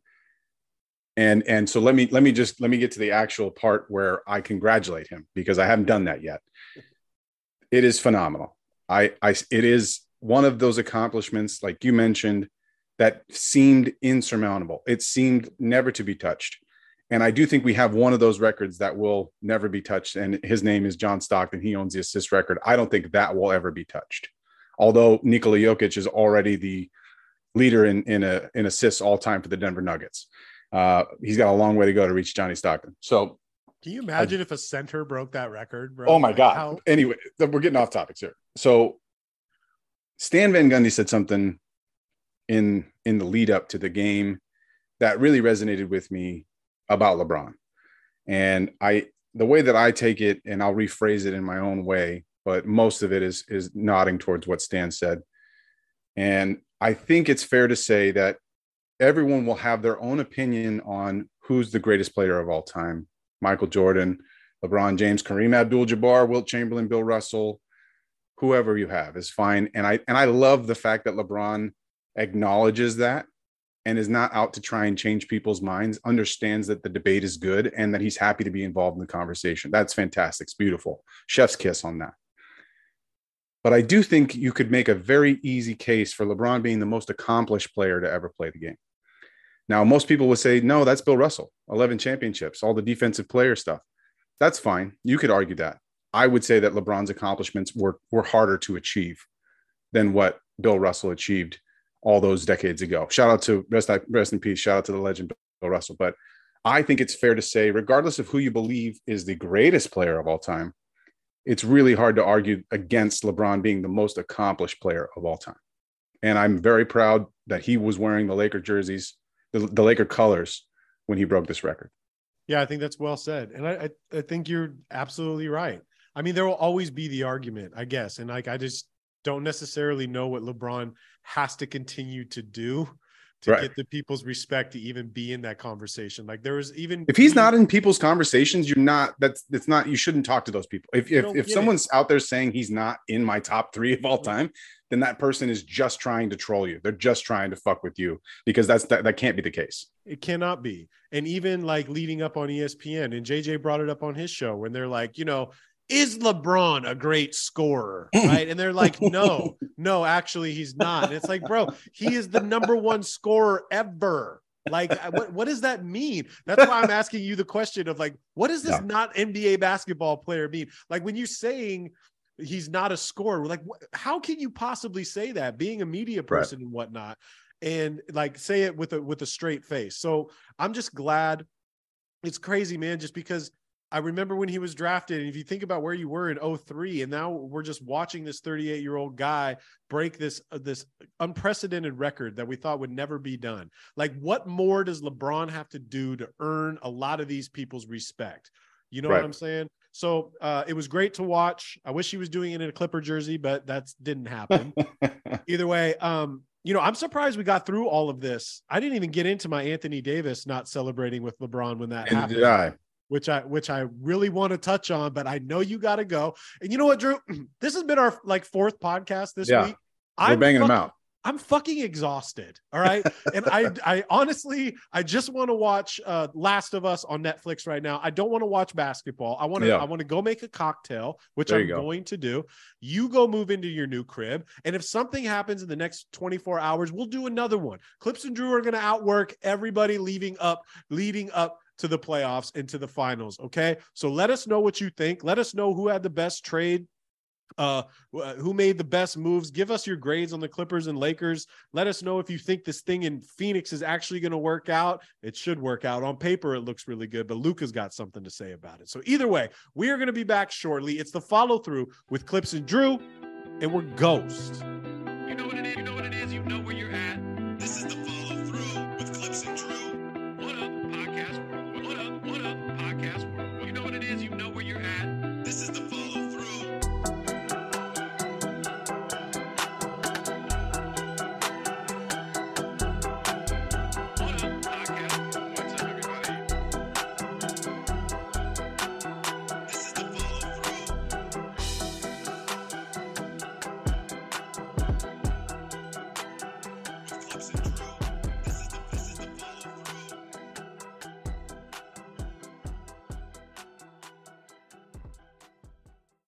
and and so let me let me just let me get to the actual part where i congratulate him because i haven't done that yet it is phenomenal i i it is one of those accomplishments like you mentioned that seemed insurmountable it seemed never to be touched and i do think we have one of those records that will never be touched and his name is john stockton he owns the assist record i don't think that will ever be touched although nikola jokic is already the leader in in a in assists all time for the denver nuggets uh, he's got a long way to go to reach Johnny Stockton. So, can you imagine I, if a center broke that record? Bro? Oh my like god! How- anyway, we're getting off topics here. So, Stan Van Gundy said something in in the lead up to the game that really resonated with me about LeBron, and I the way that I take it, and I'll rephrase it in my own way, but most of it is is nodding towards what Stan said, and I think it's fair to say that everyone will have their own opinion on who's the greatest player of all time. Michael Jordan, LeBron James, Kareem Abdul Jabbar, Wilt Chamberlain, Bill Russell, whoever you have is fine. And I and I love the fact that LeBron acknowledges that and is not out to try and change people's minds, understands that the debate is good and that he's happy to be involved in the conversation. That's fantastic. It's beautiful. Chef's kiss on that. But I do think you could make a very easy case for LeBron being the most accomplished player to ever play the game. Now, most people would say, no, that's Bill Russell, 11 championships, all the defensive player stuff. That's fine. You could argue that. I would say that LeBron's accomplishments were, were harder to achieve than what Bill Russell achieved all those decades ago. Shout out to rest, rest in peace. Shout out to the legend Bill Russell. But I think it's fair to say, regardless of who you believe is the greatest player of all time, it's really hard to argue against LeBron being the most accomplished player of all time. And I'm very proud that he was wearing the Laker jerseys the, the Laker colors when he broke this record. Yeah, I think that's well said, and I, I I think you're absolutely right. I mean, there will always be the argument, I guess, and like I just don't necessarily know what LeBron has to continue to do to right. get the people's respect to even be in that conversation. Like there was even if he's not in people's conversations, you're not. That's it's not. You shouldn't talk to those people. If if, if someone's it. out there saying he's not in my top three of all time, then that person is just trying to troll you. They're just trying to fuck with you because that's that, that can't be the case. It cannot be. And even like leading up on ESPN, and JJ brought it up on his show when they're like, you know, is LeBron a great scorer? Hmm. Right. And they're like, no, [LAUGHS] no, actually, he's not. And it's like, bro, he is the number one scorer ever. Like, what, what does that mean? That's why I'm asking you the question of like, what does this yeah. not NBA basketball player mean? Like, when you're saying he's not a scorer. like, how can you possibly say that being a media person right. and whatnot? And like say it with a with a straight face. So I'm just glad it's crazy, man, just because I remember when he was drafted, and if you think about where you were in 03, and now we're just watching this 38 year old guy break this uh, this unprecedented record that we thought would never be done. Like, what more does LeBron have to do to earn a lot of these people's respect? You know right. what I'm saying? So uh, it was great to watch. I wish he was doing it in a Clipper jersey, but that didn't happen. [LAUGHS] Either way, um, you know, I'm surprised we got through all of this. I didn't even get into my Anthony Davis not celebrating with LeBron when that and happened. Did I? Which I which I really want to touch on, but I know you got to go. And you know what, Drew? [CLEARS THROAT] This has been our like fourth podcast this Yeah. week. We're I'm banging them out. I'm fucking exhausted. All right. [LAUGHS] and I I honestly I just want to watch uh Last of Us on Netflix right now. I don't want to watch basketball. I want to Yeah. I want to go make a cocktail, which I'm go. going to do. You go move into your new crib. And if something happens in the next 24 hours, we'll do another one. Clipps and Drew are gonna outwork everybody leaving up, leading up to the playoffs into the finals. Okay. So let us know what you think. Let us know who had the best trade uh who made the best moves. Give us your grades on the clippers and lakers. Let us know if you think this thing in phoenix is actually going to work out. It should work out. On paper it looks really good but Luka's got something to say about it. So either way we are going to be back shortly. It's the follow through with Clipps and drew and we're ghost. You know